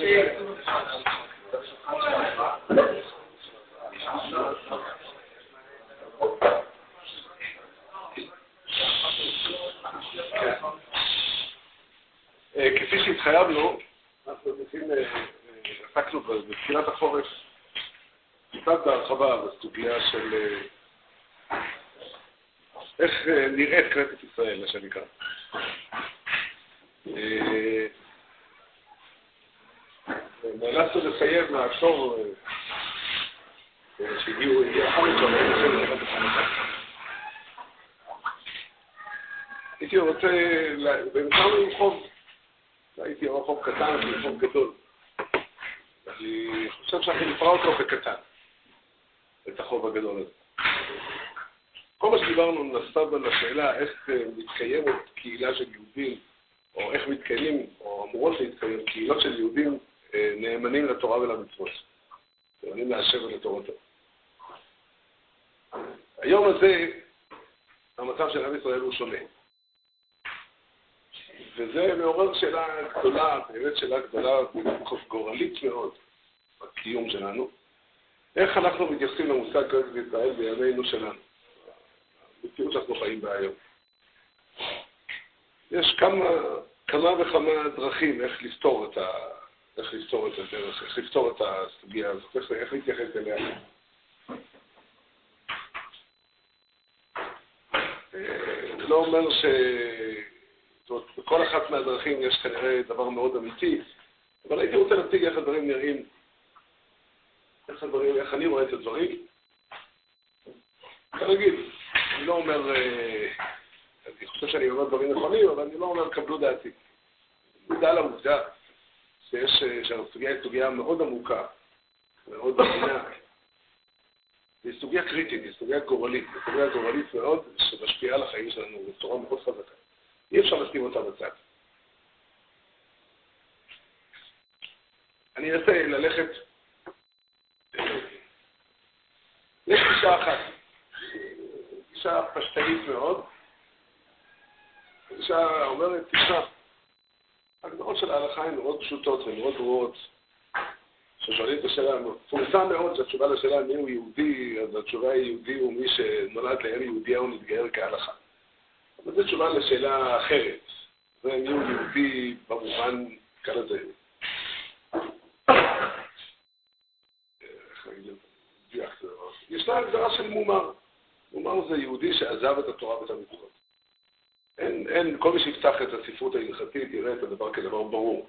אה, כפי שהתחייבנו, אנחנו עושים, אה, עסקנו בתחילת החורף קצת בהרחבה בסוגיה של איך נראית כנסת ישראל, מה שנקרא. נאלצנו לסיים, לעצור, שהגיעו, הגיע חנוכה, הייתי רוצה, ונשארנו עם חוב, הייתי עם חוב קטן חוב גדול. אני חושב שאנחנו נפרע אותו בקטן, את החוב הגדול הזה. כל מה שדיברנו נסב על השאלה איך מתקיימת קהילה של יהודים, או איך מתקיימים, או אמורות להתקיים קהילות של יהודים נאמנים לתורה ולמצוות. נאמנים להשם ולתורתו. היום הזה, המצב של עם ישראל הוא שונה. וזה מעורר שאלה גדולה, באמת שאלה גדולה, גורלית מאוד, בקיום שלנו. איך אנחנו מתייחסים למושג כנסת ישראל בימינו שלנו? במציאות שאנחנו חיים בה היום. יש כמה, כמה וכמה דרכים איך לפתור את, ה, איך לפתור את הדרך, איך לפתור את הסוגיה הזאת, איך, איך להתייחס אליה. אני לא אומר ש... זאת אומרת, בכל אחת מהדרכים יש כנראה דבר מאוד אמיתי, אבל הייתי רוצה להציג איך הדברים נראים, איך הדברים, איך אני רואה את הדברים. כרגיל, אני לא אומר, אני חושב שאני אומר דברים נכונים, אבל אני לא אומר, קבלו דעתי. מודע לעובדה שיש, שהסוגיה היא סוגיה מאוד עמוקה, מאוד עמוקה. היא סוגיה קריטית, היא סוגיה גורלית, היא סוגיה גורלית מאוד, שמשפיעה על החיים שלנו בצורה מאוד חזקה. אי אפשר לשים אותה בצד. אני אנסה ללכת... יש גישה אחת, גישה פשטנית מאוד, גישה אומרת, תשמע, הגדרות של ההלכה הן מאוד פשוטות ומאוד ברורות. כששואלים את השאלה, מפורסם מאוד שהתשובה לשאלה מי הוא יהודי, אז התשובה היא יהודי הוא מי שנולד לאם יהודייה ונתגייר כהלכה. אבל זו תשובה לשאלה אחרת. זה מי הוא יהודי במובן, נקרא לזה, ישנה הגדרה של מומר. מומר זה יהודי שעזב את התורה ואת המצוות. אין, אין, כל מי שיפתח את הספרות ההלכתית יראה את הדבר כדבר ברור.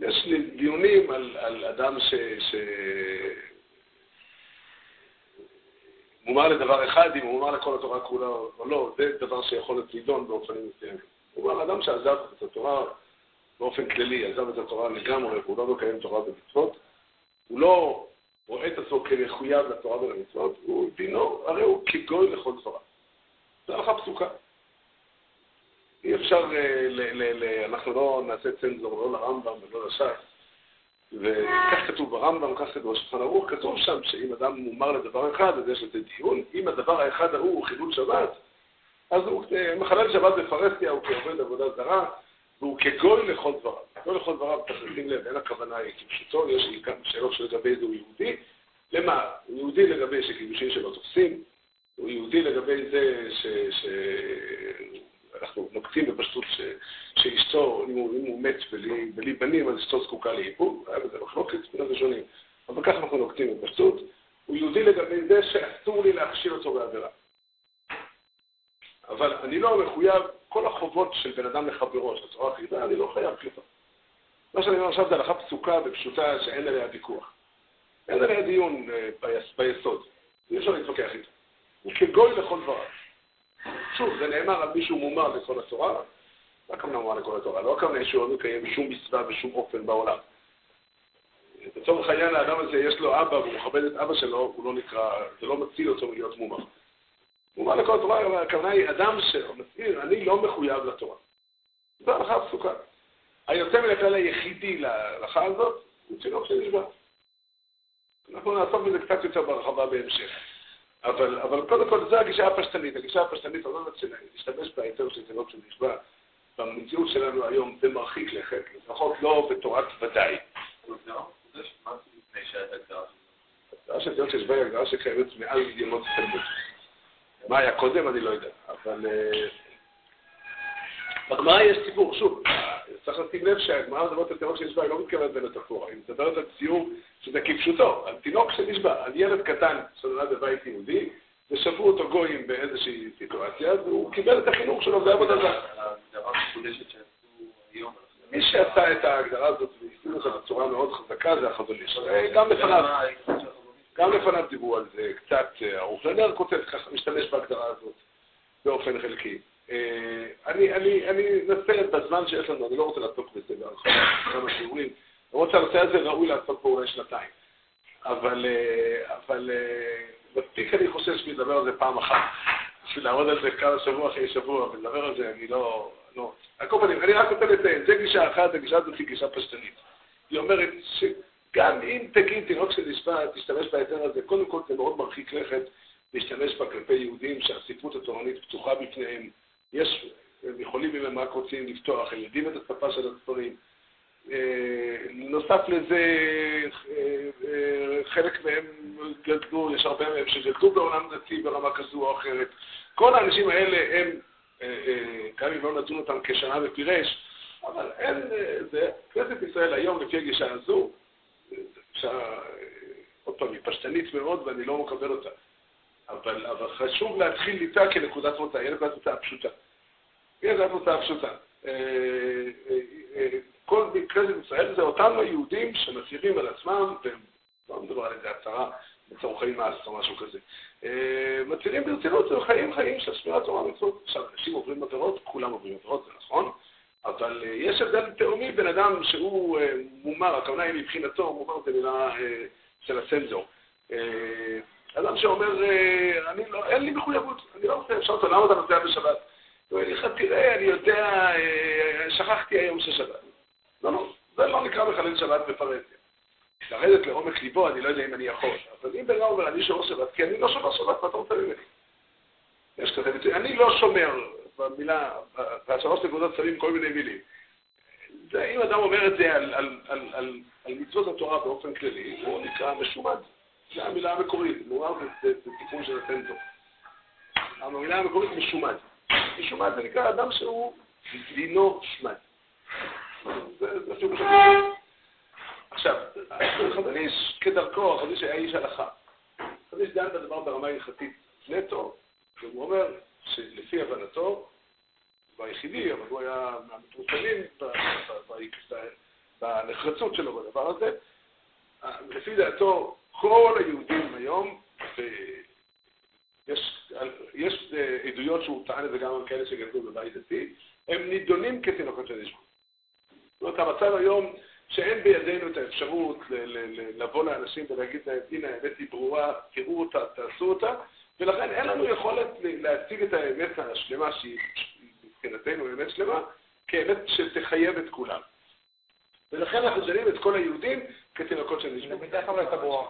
יש לי דיונים על, על אדם ש... ש... מומר לדבר אחד, אם הוא מומר לכל התורה כולה או לא, זה דבר שיכול להיות לידון באופנים מסוימים. כלומר, אדם שעזב את התורה באופן כללי, עזב את התורה לגמרי, והוא לא מקיים תורה ומצוות, הוא לא רואה את עצמו כמחויב לתורה ולמצוות, הוא דינו, הרי הוא כגוי לכל תורה. זו הלכה פסוקה. אי אפשר, אה, אנחנו לא נעשה צנזור לא לרמב"ם ולא לש"ס, וכך כתוב ברמב"ם, כך כתוב בשולחן ערוך, כתוב שם שאם אדם מומר לדבר אחד, אז יש לזה דיון, אם הדבר האחד ההוא הוא חילול שבת, אז הוא אה, מחלל שבת בפרסיה, הוא כעובד עבודה זרה, והוא כגוי לכל דבריו. גוי לכל דבריו, צריך לשים לב, אין הכוונה כפשוטו, יש לי כמה שאלות שלגבי איזה הוא יהודי. למה? הוא יהודי לגבי שקידושים שלא תופסים, הוא יהודי לגבי זה ש... ש... אנחנו נוקטים בפשטות ש... שאשתו, אם הוא, אם הוא מת בלי, בלי בנים, אז אשתו זקוקה לאיפור, היה בזה מחלוקת בין הראשונים. אבל ככה אנחנו נוקטים בפשטות. הוא יהודי לגבי זה שאסור לי להכשיל אותו בעבירה. אבל אני לא מחויב, כל החובות של בן אדם לחברו, של תורה אחידה, אני לא חייב כלפי. מה שאני אומר עכשיו זה הלכה פסוקה ופשוטה שאין עליה ויכוח. אין עליה דיון אה, ביסוד. אי אפשר להתווכח איתה. הוא כגוי לכל דבריו. שוב, זה נאמר על מישהו מומר לכל התורה, לא הכוונה מומר לכל התורה, לא הכוונה שהוא לא מקיים שום מצווה בשום אופן בעולם. לצורך העניין, האדם הזה יש לו אבא והוא מכבד את אבא שלו, הוא לא נקרא, זה לא מציל אותו מלהיות מומר. מומר לכל התורה, הכוונה היא אדם שמצהיר, אני לא מחויב לתורה. זו הלכה פסוקה. היוצא מן הכלל היחידי להלכה הזאת הוא תינוק שנשבע. אנחנו נעסוק בזה קצת יותר בהרחבה בהמשך. אבל, אבל קודם כל, זו הגישה הפשטנית. הגישה הפשטנית אומרת שלהשתמש בהיתר של תינוק שנשבע במציאות שלנו היום זה מרחיק לכת, לפחות לא בתורת ודאי. ההגדרה של ציון שיש בה היא הגדרה שקיימת מעל ימות תלמוד. מה היה קודם, אני לא יודע. אבל אה, בגמרא יש סיפור, שוב, צריך לשים לב שהגמרא מדברת על תינוק שנשבע, היא לא מתכוונת במטאפורה, היא מדברת על ציור שזה כפשוטו, על תינוק שנשבע, על ילד קטן שנולד בבית יהודי, ושבו אותו גויים באיזושהי סיטואציה, והוא קיבל את החינוך שלו בעבודה זרה. מי שעשה את ההגדרה הזאת והסתיר אותה בצורה מאוד חזקה זה החזון איש. גם לפניו, גם לפניו דיברו על זה קצת, ערוך לנר כותב ככה, משתמש בהגדרה הזאת באופן חלקי. אה, אני, אנסה בזמן שיש לנו, אני לא רוצה לעסוק בזה כמה שיעורים, למרות שהנושא הזה ראוי לעסוק בו אולי שנתיים. אבל, אה, אבל אה, מספיק אני חושב בשביל לדבר על זה פעם אחת, בשביל לעמוד על זה כמה שבוע אחרי שבוע ולדבר על זה, אני לא... לא. כל פנים, אני רק רוצה לציין, זו גישה אחת, הגישה הזאת היא גישה פשטנית. היא אומרת שגם אם תגיד תינוק של נשבע, תשתמש בהיתר הזה, קודם כל זה מאוד מרחיק לכת להשתמש בה כלפי יהודים שהספרות התורנית פתוחה בפניהם. יש, הם יכולים אם הם רק רוצים לפתוח, הם יודעים את השפה של הספרים. אה, נוסף לזה, אה, אה, חלק מהם גדלו, יש הרבה מהם שגדלו בעולם דתי ברמה כזו או אחרת. כל האנשים האלה הם, גם אם לא נתון אותם כשנה ופירש, אבל אין, זה, כנסת ישראל היום, לפי הגישה הזו, עוד פעם, היא פשטנית מאוד ואני לא מקבל אותה. אבל, אבל חשוב להתחיל איתה כנקודת מוצא, היא נקודת מוצא פשוטה. היא נקודת מוצא פשוטה. כל כנסת ישראל זה אותם היהודים שמצהירים על עצמם, והם לא מדבר על איזה הצהרה לצורכי מס או משהו כזה. אה, מצהירים ברצינות, זה חיים חיים של שמירת תורה ומצוות. עכשיו, אנשים עוברים עבירות, כולם עוברים עבירות, זה נכון, אבל אה, יש הבדל תאומי בין אדם שהוא אה, מומר, הכוונה היא מבחינתו, מומר זה מילה של הסנזור. אדם שאומר, אני לא, אין לי מחויבות, אני לא רוצה, אפשר אותו, למה אתה נוסע בשבת? תראה, אני יודע, שכחתי היום של שבת. לא, לא, זה לא נקרא מחלל שבת בפרהסיה. לרדת לעומק ליבו, אני לא יודע אם אני יכול. אבל אם בן אומר, אני שומר שבת, כי אני לא שומר שבת, מה אתה רוצה ממני? יש כזה ביטוי, אני לא שומר, במילה, בשלוש נקודות שמים כל מיני מילים. אם אדם אומר את זה על, על, על, על, על מצוות התורה באופן כללי, הוא נקרא משומד. זו המילה המקורית, מואר זה, תיקון של הסנטור. המילה המקורית משומד. משומד זה נקרא אדם שהוא דינו שמד. עכשיו, חזון איש כדרכו, חזון איש היה איש הלכה. חזון איש דן בדבר ברמה הלכתית נטו, והוא אומר שלפי הבנתו, והיחידי, אבל הוא היה מהמתרוצלים בנחרצות שלו בדבר הזה, לפי דעתו, כל היהודים היום, ויש יש עדויות שהוא טען את זה גם על כאלה שגדלו בבית דתי, הם נידונים כתינוקות של נשמע. זאת אומרת, המצב היום שאין בידינו את האפשרות לבוא לאנשים ולהגיד להם, הנה האמת היא ברורה, תראו אותה, תעשו אותה, ולכן אין לנו יכולת להציג את האמת השלמה, שהיא מבחינתנו אמת שלמה, כאמת שתחייב את כולם. ולכן אנחנו שואלים את כל היהודים כתינוקות של נשמע. בדרך כלל הייתה ברורה.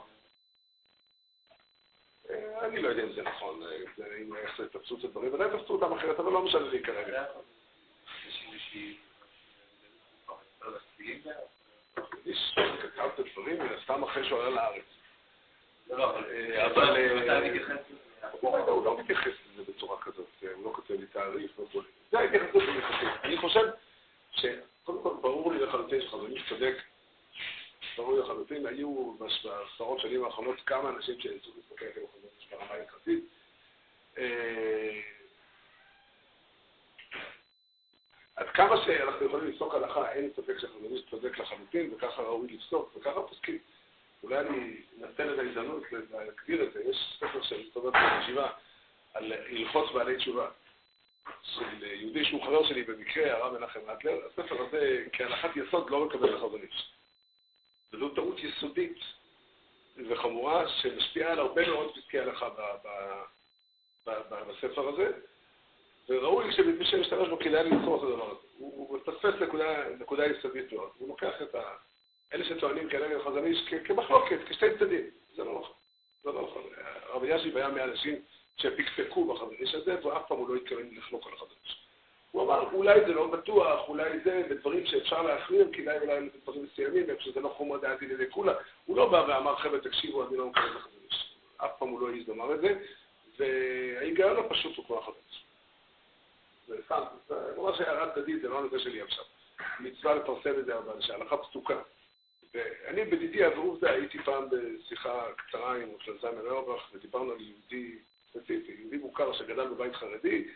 אה, אני לא יודע אם זה נכון, אה, איך זה תפסו את הדברים, ודאי תפסו אותם אחרת, אבל לא משנה לי כרגע. איש כתב את הדברים מן הסתם אחרי שהוא עלה לארץ. לא, אה, אבל אה, הוא לא מתייחס לזה בצורה כזאת, אה, הוא לא כותב לי תעריף. זה ההתייחסות למחצית. אני חושב שקודם כל ברור לי לחלוטין שחזוני צודק, ברור לחלוטין, היו בעשרות שנים האחרונות כמה אנשים שיצאו להסתכל על חזוני ברמה הלכתית. עד כמה שאנחנו יכולים לפסוק הלכה, אין ספק שהחזון איש צודק לחלוטין, וככה ראוי לפסוק, וככה פוסקים. אולי אני אנצל את ההזדמנות להגדיר את זה. יש ספר של מסתובב בישיבה על הלכות בעלי תשובה, של יהודי שהוא חבר שלי במקרה, הרב מנחם נטלר. הספר הזה, כהלכת יסוד, לא מקבל איש. וזו טעות יסודית וחמורה שמשפיעה על הרבה מאוד פסקי הלכה בספר הזה. וראוי שמי שמשתמש בו כדאי לזכור את הדבר הזה. הוא מפספס נקודה, נקודה יסודית מאוד. הוא לוקח את ה... אלה שטוענים כנגד חזון איש כמחלוקת, כשתי צדדים. זה לא נכון. זה לא נכון. הרב ישיב היה מהאנשים שפקפקו בחזון איש הזה, ואף פעם הוא לא התכוון לחלוק על החזון איש. הוא אמר, אולי זה לא בטוח, אולי זה, בדברים שאפשר להחמיר, כדאי אולי בדברים מסוימים, איפה שזה לא חומר דעתי לידי כולה. הוא לא בא ואמר, חבר'ה, תקשיבו, אני לא מקבל את החדש. אף פעם הוא לא העז לומר את זה, וההיגיון הפשוט הוא כוח חדש. זה סתם, זה ממש הערה צדדית, זה לא הנושא שלי עכשיו. מצווה לפרסם את זה, אבל שההלכה פסוקה. ואני בדידי עבור זה הייתי פעם בשיחה קצרה עם רב אורבך, ודיברנו על יהודי ספציפי, יהודי מוכר שגדל בבית חרדי,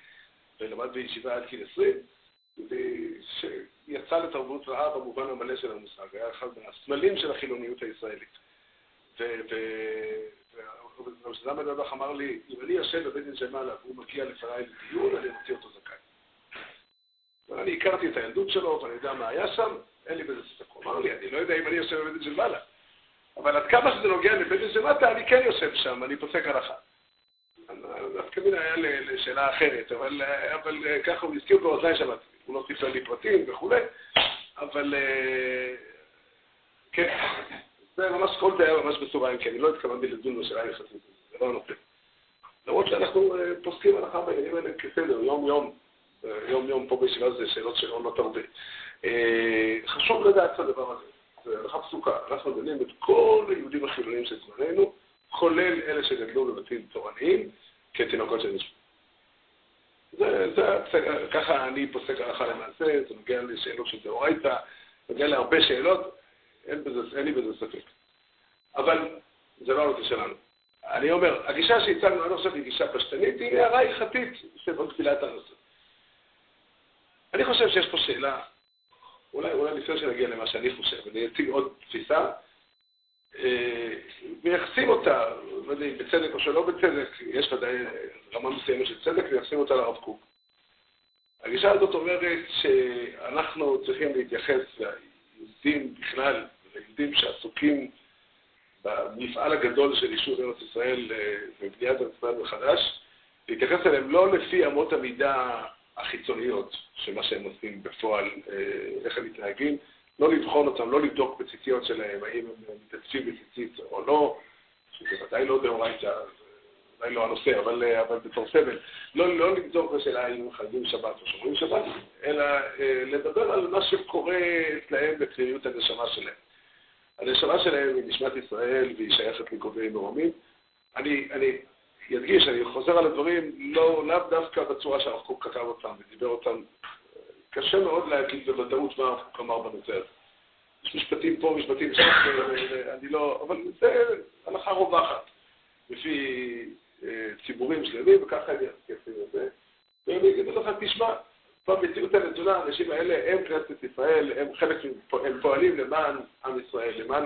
ולמד בישיבה עד גיל 20, שיצא לתרבות רעה במובן המלא של המושג, היה אחד מהסמלים של החילוניות הישראלית. ורב אורבך אמר לי, אם אני יושב בבית דין של מעלה והוא מגיע לפניי לדיון, אני מוציא אותו זכאי. ואני הכרתי את הילדות שלו, ואני יודע מה היה שם, אין לי בזה ספק. הוא אמר לי, אני לא יודע אם אני יושב בבית דין של מעלה, אבל עד כמה שזה נוגע לבית דין של מטה, אני כן יושב שם, אני פוסק הלכה. דווקא מן היה לשאלה אחרת, אבל, אבל ככה הוא הזכיר באוזני שמעתי. הוא לא סיפר לי פרטים וכולי, אבל כן, זה ממש כל זה היה ממש בסוגריים, כי אני לא התכוונתי לדון בשאלה הלכתית, זה לא הנושא. למרות שאנחנו פוסקים הלכה בעניינים האלה כסדר, יום-יום, יום-יום פה בישיבה זה שאלות שעונות הרבה. חשוב לדעת את הדבר הזה, זה הלכה פסוקה, אנחנו דנים את כל היהודים החילונים של זמננו, כולל אלה שגדלו בבתים תורניים, כתינוקות של נשמע. זה, זה, ככה אני פוסק הלכה למעשה, זה נוגע לשאלות של דאורייתא, נוגע להרבה שאלות, אין, בזה, אין לי בזה ספק. אבל זה לא הנושא שלנו. אני אומר, הגישה שהצגנו עד עכשיו היא גישה פשטנית, היא הערה הלכתית את הנושא. אני חושב שיש פה שאלה, אולי, אולי לפני שנגיע למה שאני חושב, אני אציג עוד תפיסה, מייחסים אותה, לא יודע אם בצדק או שלא בצדק, יש ודאי רמה מסוימת של צדק, מייחסים אותה לרב קוק. הגישה הזאת אומרת שאנחנו צריכים להתייחס ליהודים בכלל, ליהודים שעסוקים במפעל הגדול של יישוב ארץ ישראל ובניית ארץ ישראל מחדש, להתייחס אליהם לא לפי אמות המידה החיצוניות של מה שהם עושים בפועל, איך הם מתנהגים, לא לבחון אותם, לא לבדוק בציציות שלהם, האם הם מתעצפים בציצית או לא, שזה ודאי לא דאורייתא, אולי לא הנושא, אבל, אבל בתור סבל. לא, לא לבדוק בשאלה אם חייבים שבת או שומרים שבת, אלא אה, לדבר על מה שקורה אצלהם בפנימיות הנשמה שלהם. הנשמה שלהם היא נשמת ישראל והיא שייכת לגובי מרומים. אני, אני אדגיש, אני חוזר על הדברים, לא, לאו דווקא בצורה שהרב קוק כתב אותם ודיבר אותם קשה מאוד להגיד בוודאות מה הרב אמר בנושא הזה. יש משפטים פה, משפטים שם, אני לא... אבל זה הלכה רווחת, לפי ציבורים שלמים, וככה אני אעשה את זה. והם יגידו לך, תשמע, במציאות הנתונה, האנשים האלה הם כנסת ישראל, הם חלק, הם פועלים למען עם ישראל, למען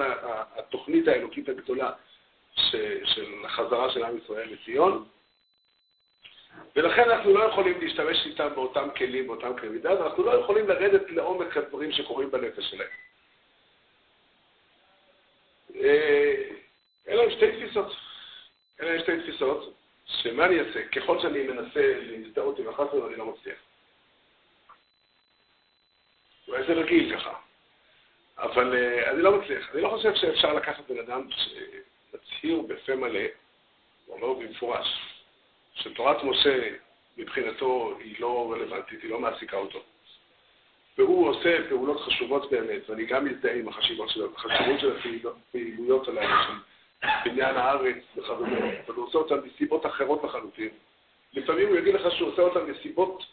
התוכנית האלוקית הגדולה של החזרה של עם ישראל לציון. ולכן אנחנו לא יכולים להשתמש איתם באותם כלים, באותם כלי מידה, ואנחנו לא יכולים לרדת לעומק הדברים שקורים בנפש שלהם. אלה הם שתי תפיסות. אלה הם שתי תפיסות, שמה אני אעשה? ככל שאני מנסה להזדהות עם אחת מהן, אני לא מצליח. אולי זה רגיל ככה. אבל אני לא מצליח. אני לא חושב שאפשר לקחת בן אדם שמצהיר בפה מלא, או לא במפורש, שתורת משה מבחינתו היא לא רלוונטית, היא לא מעסיקה אותו. והוא עושה פעולות חשובות באמת, ואני גם מזדהה עם החשיבות של, החשיבות של הפעילויות הללו, של בניין הארץ וכדומה, אבל הוא עושה אותן מסיבות אחרות לחלוטין. לפעמים הוא יגיד לך שהוא עושה אותן מסיבות,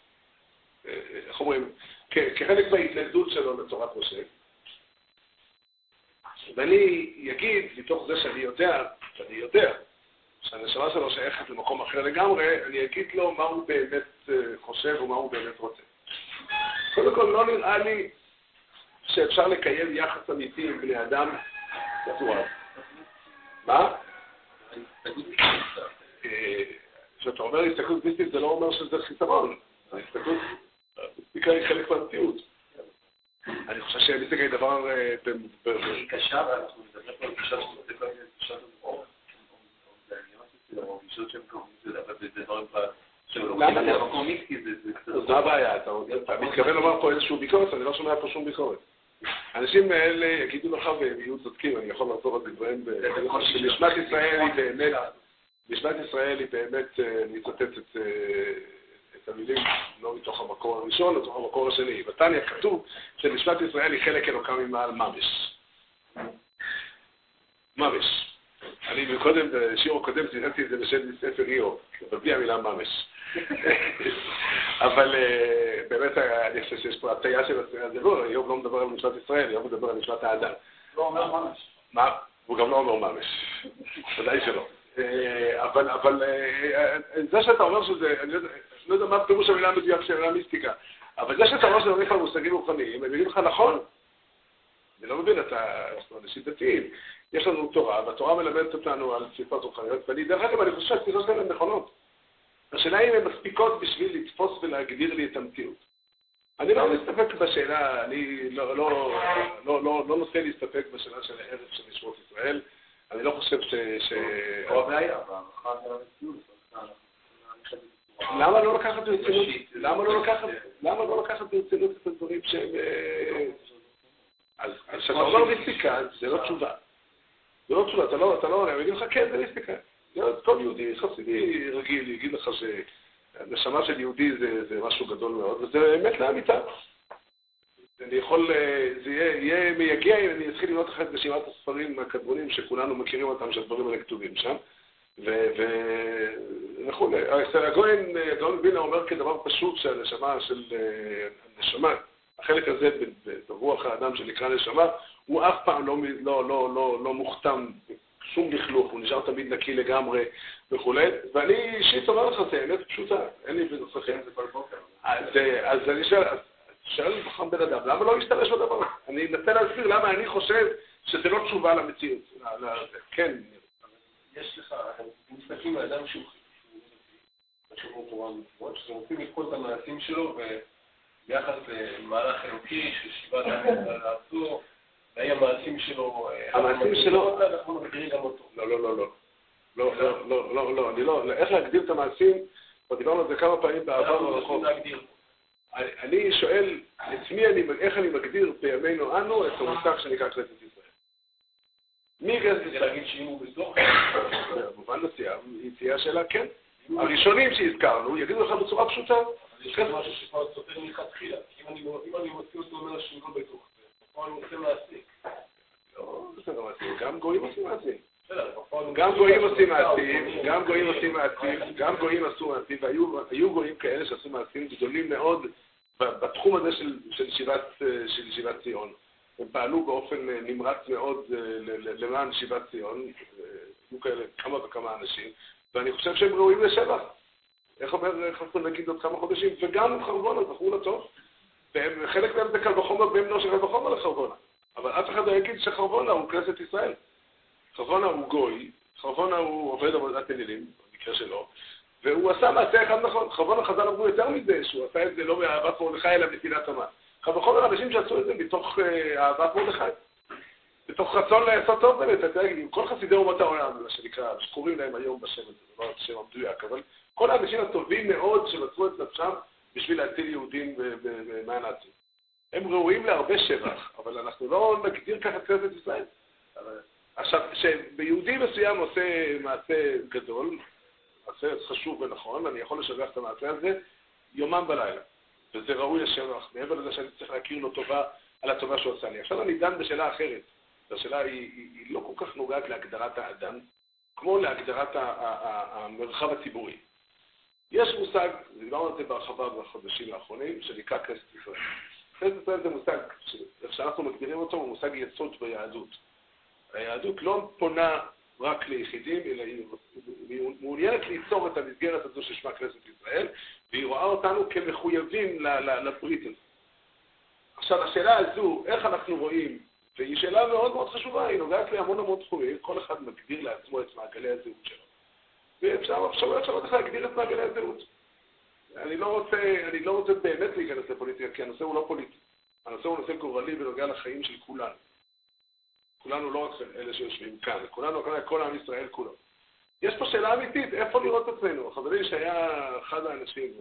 איך אומרים, כחלק מההתנגדות שלו לתורת משה. ואני אגיד, מתוך זה שאני יודע, שאני יודע, שהנשמה שלו שייכת למקום אחר לגמרי, אני אגיד לו מה הוא באמת חושב ומה הוא באמת רוצה. קודם כל, לא נראה לי שאפשר לקיים יחס אמיתי עם בני אדם בצורה מה? כשאתה אומר הסתכלות מיסטית זה לא אומר שזה חיסרון. ההסתכלות מיסטיקה היא חלק מהמציאות. אני חושב שמיסטיקה היא דבר... היא קשה, ואנחנו מדברים על גישה של זו הבעיה, אתה מתכוון לומר פה איזושהי ביקורת, אני לא שומע פה שום ביקורת. האנשים האלה יגידו לך והם יהיו צודקים, אני יכול לחזור על דבריהם, שנשמת ישראל היא באמת, נשמת ישראל היא באמת, אני אצטט את את המילים לא מתוך המקור הראשון, מתוך המקור השני. בתניא כתוב שמשפט ישראל היא חלק אלוקם ממעל ממש. ממש. אני קודם, בשיעור הקודם ציטטתי את זה בשם ספר איוב, אבל בלי המילה ממש. אבל אה, באמת אני חושב שיש פה הטעיה של הדיבור, איוב לא מדבר על משפט ישראל, איוב מדבר על משפט האדם. לא אומר ממש. מה? הוא גם לא אומר ממש. ודאי שלא. אה, אבל, אבל אה, זה שאתה אומר שזה, אני לא יודע מה פירוש המילה המדויק של המילה מיסטיקה, אבל זה שאתה אומר שזה הולך על מושגים רוחניים, אני אגיד לך נכון. אני לא מבין, אתה אנשים דתיים. יש לנו תורה, והתורה מלמדת אותנו על תפיסות רוחניות, ואני, דרך אגב, אני חושב שהתפיסות הן נכונות. השאלה אם הן מספיקות בשביל לתפוס ולהגדיר לי את המציאות. אני לא מסתפק בשאלה, אני לא, לא, לא, לא, לא נוטה להסתפק בשאלה של הערך של נשמות ישראל. אני לא חושב ש... ש... למה לא לקחת ברצינות, למה לא לקחת, למה לא לקחת ברצינות את הדברים שהם... אה, אז כשאתה אומר מיסטיקה, זה לא תשובה. זה לא תשובה, אתה לא, אתה לא, אני אגיד לך, כן, זה מיסטיקה. כל יהודי חסידי רגיל יגיד לך שהנשמה של יהודי זה, זה משהו גדול מאוד, וזה אמת לאמיתה. אני יכול, אה, זה יהיה, יהיה מייגע אם אני אתחיל לראות לך את רשימת הספרים הקדמונים שכולנו מכירים אותם, שהדברים האלה כתובים שם. וכולי. הגויין, הגאון מבינה אומר כדבר פשוט שהנשמה של, אה, הנשמה, החלק הזה ברוח האדם שנקרא נשמה, הוא אף פעם לא, לא, לא, לא, לא מוכתם שום לכלוך, הוא נשאר תמיד נקי לגמרי וכולי, ואני אישית אומר לך, זה אמת פשוטה, אין לי בנוסחים. אז אני שואל, שואל חכם בן אדם, למה לא להשתמש בדבר הזה? אני אנסה להסביר למה אני חושב שזה לא תשובה למציאות. כן. יש לך, מסתכלים על אדם שהוא חשוב תורה ומצוות, שאתם רוצים לקרוא את המעשים שלו וביחס למהלך אלוקי של שיבת העם לארצו, והאם המעשים שלו... אה, המעשים שלו... אנחנו מכירים גם אותו. לא, לא, לא, לא. לא, לא, לא, לא, לא, אני לא, איך להגדיר את המעשים, כבר דיברנו על זה כמה פעמים בעבר הרחוב. אני שואל, את מי אני, איך אני מגדיר בימינו אנו את המושג שנקרא כנסת ישראל? מי כנסת ישראל? להגיד שאם הוא בתוך... במובן מסוים, היא תהיה השאלה כן. הראשונים שהזכרנו יגידו לך בצורה פשוטה. יש משהו שכבר סותר מלכתחילה. אם אני מוציא אותו אומר שהוא לא בתוך זה, פה אני רוצה להסיק. לא, בסדר, גם גויים עושים מעשים. גם גויים עושים מעשים, גם גויים עושים מעשים, גם גויים עשו מעשים, והיו גויים כאלה שעשו מעשים גדולים מאוד בתחום הזה של שיבת ציון. הם פעלו באופן נמרץ מאוד למען שיבת ציון, היו כאלה כמה וכמה אנשים, ואני חושב שהם ראויים לשבח. איך אומר חסון נגיד עוד כמה חודשים? וגם חרבונה, זכרו לטוב. וחלק מהם זה קל וחומר בן בנו של קל וחומר לחרבונה. אבל אף אחד לא יגיד שחרבונה הוא כנסת ישראל. חרבונה הוא גוי, חרבונה הוא עובד עבודת אלילים, במקרה שלו, והוא עשה מעשה אחד נכון. חרבונה חז"ל אמרו יותר מזה, שהוא עשה את זה לא מאהבת מרדכי אלא מנתינת המה. קל וחומר אנשים שעשו את זה מתוך אה, אהבת מרדכי. מתוך רצון לעשות טוב באמת, אתה יודע, כל חסידי אומות העולם, מה שנקרא, שקוראים להם היום בשם הזה, זה לא השם המדויק, אבל כל האנשים הטובים מאוד שמסרו את נפשם בשביל להציל יהודים מהנאצים. הם ראויים להרבה שבח, אבל אנחנו לא נגדיר ככה את ישראל. עכשיו, כשביהודי מסוים עושה מעשה גדול, מעשה חשוב ונכון, אני יכול לשבח את המעשה הזה יומם בלילה. וזה ראוי לשבח, מעבר לזה שאני צריך להכיר לו טובה על הטובה שהוא עשה לי. עכשיו אני דן בשאלה אחרת. השאלה היא, היא, היא לא כל כך נוגעת להגדרת האדם, כמו להגדרת המרחב הציבורי. יש מושג, דיברנו על זה בהרחבה בחודשים האחרונים, שנקרא כנסת ישראל. כנסת ישראל זה מושג, איך שאנחנו מגדירים אותו, הוא מושג יסוד ביהדות. היהדות לא פונה רק ליחידים, אלא היא מעוניינת ליצור את המסגרת הזו ששמה כנסת ישראל, והיא רואה אותנו כמחויבים לברית הזאת. עכשיו, השאלה הזו, איך אנחנו רואים, והיא שאלה מאוד מאוד חשובה, היא נוגעת להמון המון תחומים, כל אחד מגדיר לעצמו את מעגלי הזהות שלו. ואפשר אפשרויות שונות איך להגדיר את מעגלי הזהות. אני לא רוצה, אני לא רוצה באמת להיכנס לפוליטיקה, כי הנושא הוא לא פוליטי. הנושא הוא נושא גורלי ונוגע לחיים של כולנו. כולנו לא רק אלה שיושבים כאן, כולנו, כל עם ישראל כולו. יש פה שאלה אמיתית, איפה לראות את עצמנו? חברי שהיה אחד האנשים,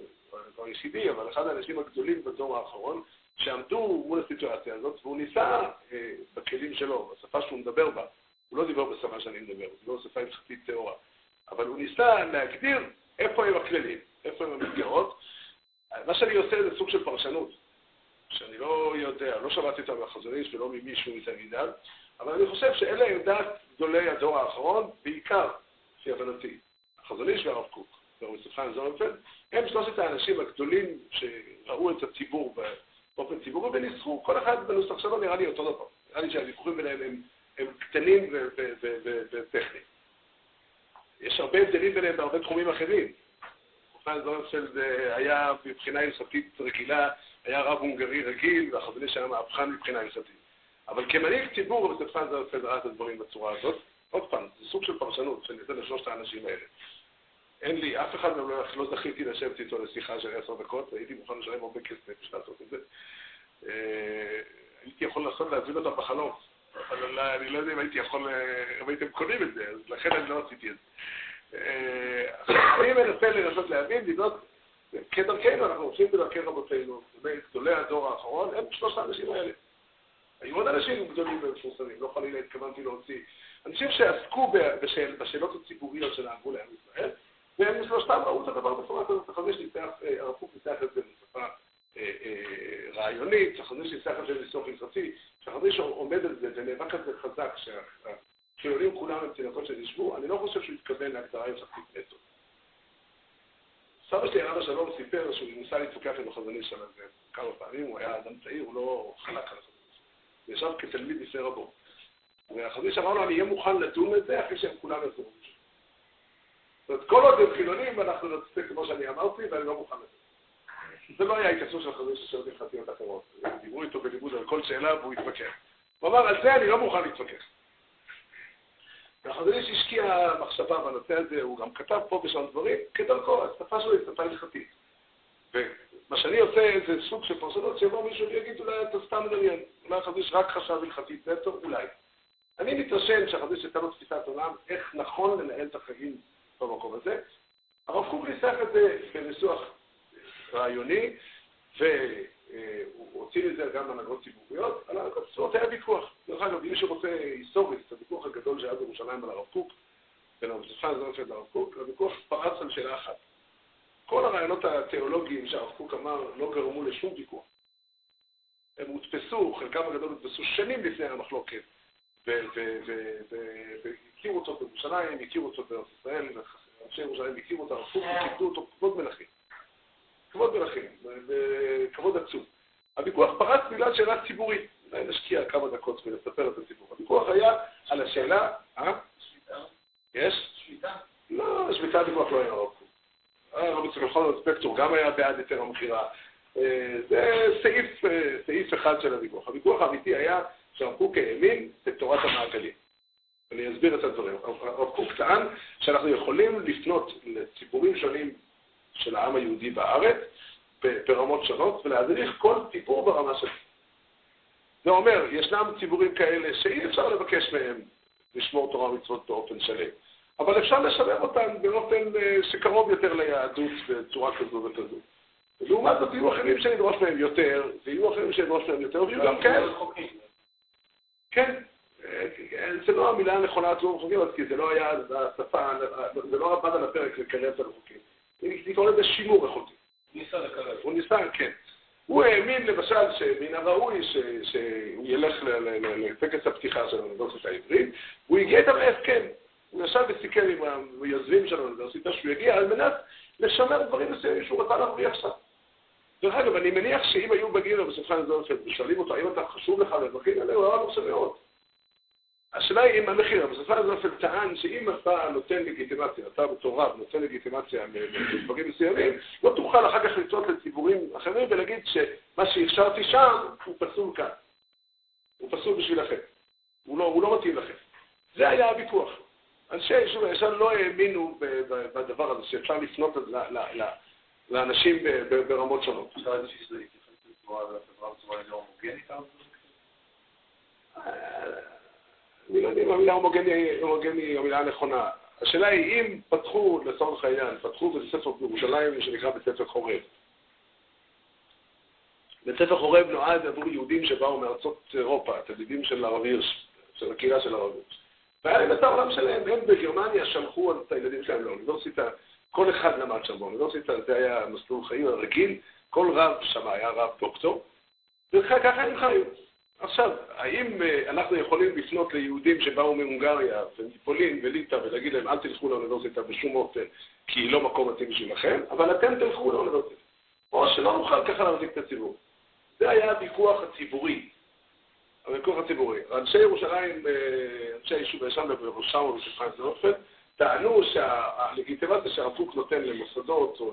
לא היחידי, אבל אחד האנשים הגדולים בדור האחרון, שעמדו מול הסיטואציה הזאת, והוא ניסה אה, בכלים שלו, בשפה שהוא מדבר בה, הוא לא דיבר בשפה שאני מדבר, הוא דיבר בשפה הלכתית טהורה, אבל הוא ניסה להגדיר איפה הם הכללים, איפה הם המסגרות, מה שאני עושה זה סוג של פרשנות, שאני לא יודע, לא שמעתי אותה מהחזון איש ולא ממישהו מתלמידיו, אבל אני חושב שאלה עמדת גדולי הדור האחרון, בעיקר, לפי הבנתי, החזון איש והרב קוק, והרב יוסף זונפלד, הם שלושת האנשים הגדולים שראו את הציבור באופן ציבורי וניסחו, כל אחד בנוסח שלו נראה לי אותו דבר. נראה לי שהוויכוחים ביניהם הם, הם קטנים וטכניים. יש הרבה הבדלים ביניהם בהרבה תחומים אחרים. חופן זונפלד אה, היה מבחינה הלכתית רגילה, היה רב הונגרי רגיל, והחזון איש היה מהפכן מבחינה הלכתית. אבל כמנהיג ציבור, וסטפן זונפלד ראה את הדברים בצורה הזאת. עוד פעם, זה סוג של פרשנות שאני אתן לשלושת האנשים האלה. אין לי, אף אחד לא, לא זכיתי לשבת איתו לשיחה של עשר דקות, והייתי מוכן לשלם הרבה כסף בשביל לעשות את זה. אה, הייתי יכול לעשות, להזמין אותם בחלום, אבל לא, אני לא יודע אם הייתי יכול, אה, אם הייתם קונים את זה, אז לכן אני לא עשיתי את זה. אה, אני מנסה לנסות להבין, לבנות, כדרכנו, אנחנו עושים בדרכי רבותינו, גדולי הדור האחרון, הם שלושת האנשים האלה. היו עוד אנשים גדולים ומפורסמים, לא חלילה התכוונתי להוציא. אנשים שעסקו בשאל, בשאלות הציבוריות שנהגו לעם ישראל, והם שלושתם ראו את הדבר בצורה כזאת. החזון שניסח, הרב קוק ניסח את זה בשפה אה, אה, רעיונית, החזון שניסח את זה בניסוח הלכתי, שהחזון שעומד על זה ונאבק על זה חזק, שהחילונים כולם הם תינוקות שנשבו, אני לא חושב שהוא התכוון להגדרה הלכתית נטו. סבא שלי, הרב השלום, סיפר שהוא ניסה להתווכח עם החזון איש על זה כמה פעמים, הוא היה אדם צעיר, הוא לא חלק על החזון איש. הוא ישב כתלמיד לפני רבו. והחזון איש אמר לו, אני אהיה מוכן לדון את זה אחרי שהם כולם יחזרו. זאת אומרת, כל עוד הם חילונים, אנחנו נצטרך כמו שאני אמרתי, ואני לא מוכן לזה. זה לא היה התייחסות של חזון של שאלות הלכתיות אחרות. דיברו איתו בלימוד על כל שאלה והוא התווכח. הוא אמר, על זה אני לא מוכן להתווכח. והחזון איש השקיע מחשבה בנושא הזה, הוא גם כתב פה ושם דברים, כדרכו, השפה שלו היא שפה הלכתית. ומה שאני עושה זה סוג של פרשנות, שיבוא מישהו ויגיד, אולי אתה סתם מדמיין, אולי החזון איש רק חשב הלכתית נטו, אולי. אני מתרשם שהחזון איש הייתה לו תפיסת עולם, איך נכון לנהל את החיים במקום הזה. הרב קוק ניסח את זה בניסוח רעיוני, והוא הוציא לזה גם הנהגות ציבוריות. על ציבוריות היה ויכוח. דרך אגב, מי שרוצה היסטורית, את הוויכוח הגדול שהיה בירושלים על הרב קוק, בין הרב זפן זונפלד לרב קוק, הוויכוח פרץ על שאלה אחת. כל הרעיונות התיאולוגיים שהרב קוק אמר לא גרמו לשום ויכוח. הם הודפסו, חלקם הגדול הודפסו שנים לפני המחלוקת, והכירו אותו בירושלים, הכירו אותו בארץ ישראל, ואנשי ירושלים הכירו אותו, הרב קוק, וכיבדו אותו כבוד מלכים. כבוד מלכים, וכבוד עצום. הוויכוח פרץ בגלל שאלה ציבורית. אולי נשקיע כמה דקות ולספר את הסיפור. הוויכוח היה על השאלה, אה? שביתה? יש? שביתה? לא, שביתה הוויכוח לא היה רב קוק. הרב יצחק יכול ספקטור גם היה בעד היתר המכירה. אה, זה סעיף, אה, סעיף אחד של הוויכוח. הוויכוח האמיתי היה שהרב קוק האמין בתורת המעגלים. אני אסביר את הדברים. הרב קוק טען שאנחנו יכולים לפנות לציבורים שונים של העם היהודי בארץ, ברמות שונות, ולהדריך כל ציבור ברמה שלו. זה אומר, ישנם ציבורים כאלה שאי אפשר לבקש מהם לשמור תורה ומצוות באופן שלם, אבל אפשר לשלם אותם באופן אה, שקרוב יותר ליהדות בצורה כזו וכזו. ולעומת זאת יהיו אחרים שנדרוש מהם יותר, ויהיו אחרים שנדרוש מהם יותר, ויהיו גם כאלה. כן, זה לא המילה הנכונה עצמו רחוקים, כי זה לא היה השפה, זה לא עבד על הפרק לקרב את הרחוקים. היא קוראת לזה שימור רחוקים. ניסה לקרב. הוא ניסה, כן. הוא האמין למשל שמן הראוי שהוא ילך לטקס הפתיחה של האוניברסיטה העברית, והוא הגיע איתם להסכם. הוא ישב וסיכם עם היוזמים של האוניברסיטה שהוא יגיע על מנת לשמר דברים מסוימים שהוא רצה להרוויח שם. דרך אגב, אני מניח שאם היו מגיעים לבשולחן זונפלד ושואלים אותו, האם אתה חשוב לך לדרכים האלה, הוא היה מרשה מאוד. השאלה היא אם המחיר, בסופו של טען שאם אתה נותן לגיטימציה, אתה בתור רב נותן לגיטימציה לדברים מסוימים, לא תוכל אחר כך לצעוד לציבורים אחרים ולהגיד שמה שאפשרתי שם הוא פסול כאן. הוא פסול בשבילכם. הוא לא, הוא לא מתאים לכם. זה היה הוויכוח. אנשי היישוב הישן לא האמינו בדבר הזה, שאפשר לפנות לאנשים ברמות שונות. אפשר איזושהי התייחסות בצורה לא הומוגנית? אני לא יודע אם המילה הומוגני היא המילה הנכונה. השאלה היא, אם פתחו, לצורך העניין, פתחו בית ספר בירושלים שנקרא בית ספר חורב. בית ספר חורב נועד עבור יהודים שבאו מארצות אירופה, תלמידים של הרב הירש, של הקהילה של הרב הירש. והיה להם את העולם שלהם, הם בגרמניה שלחו את הילדים שלהם לאוניברסיטה, כל אחד למד שם באוניברסיטה, זה היה מסלול חיים הרגיל כל רב שם היה רב דוקטור, וככה הם חיו. עכשיו, האם אה, אנחנו יכולים לפנות ליהודים שבאו מהונגריה ומפולין וליטא ולהגיד להם אל תלכו לאוניברסיטה בשום אופן כי היא לא מקום מתאים בשבילכם, אבל אתם תלכו לאוניברסיטה. או שלא נוכל ככה להחזיק את הציבור. זה היה הוויכוח הציבורי. הוויכוח הציבורי. אנשי ירושלים, אה, אנשי היישוב הישן בראשם ובשולחן זנופל, טענו שהלגיטימציה שהרב קוק נותן למוסדות או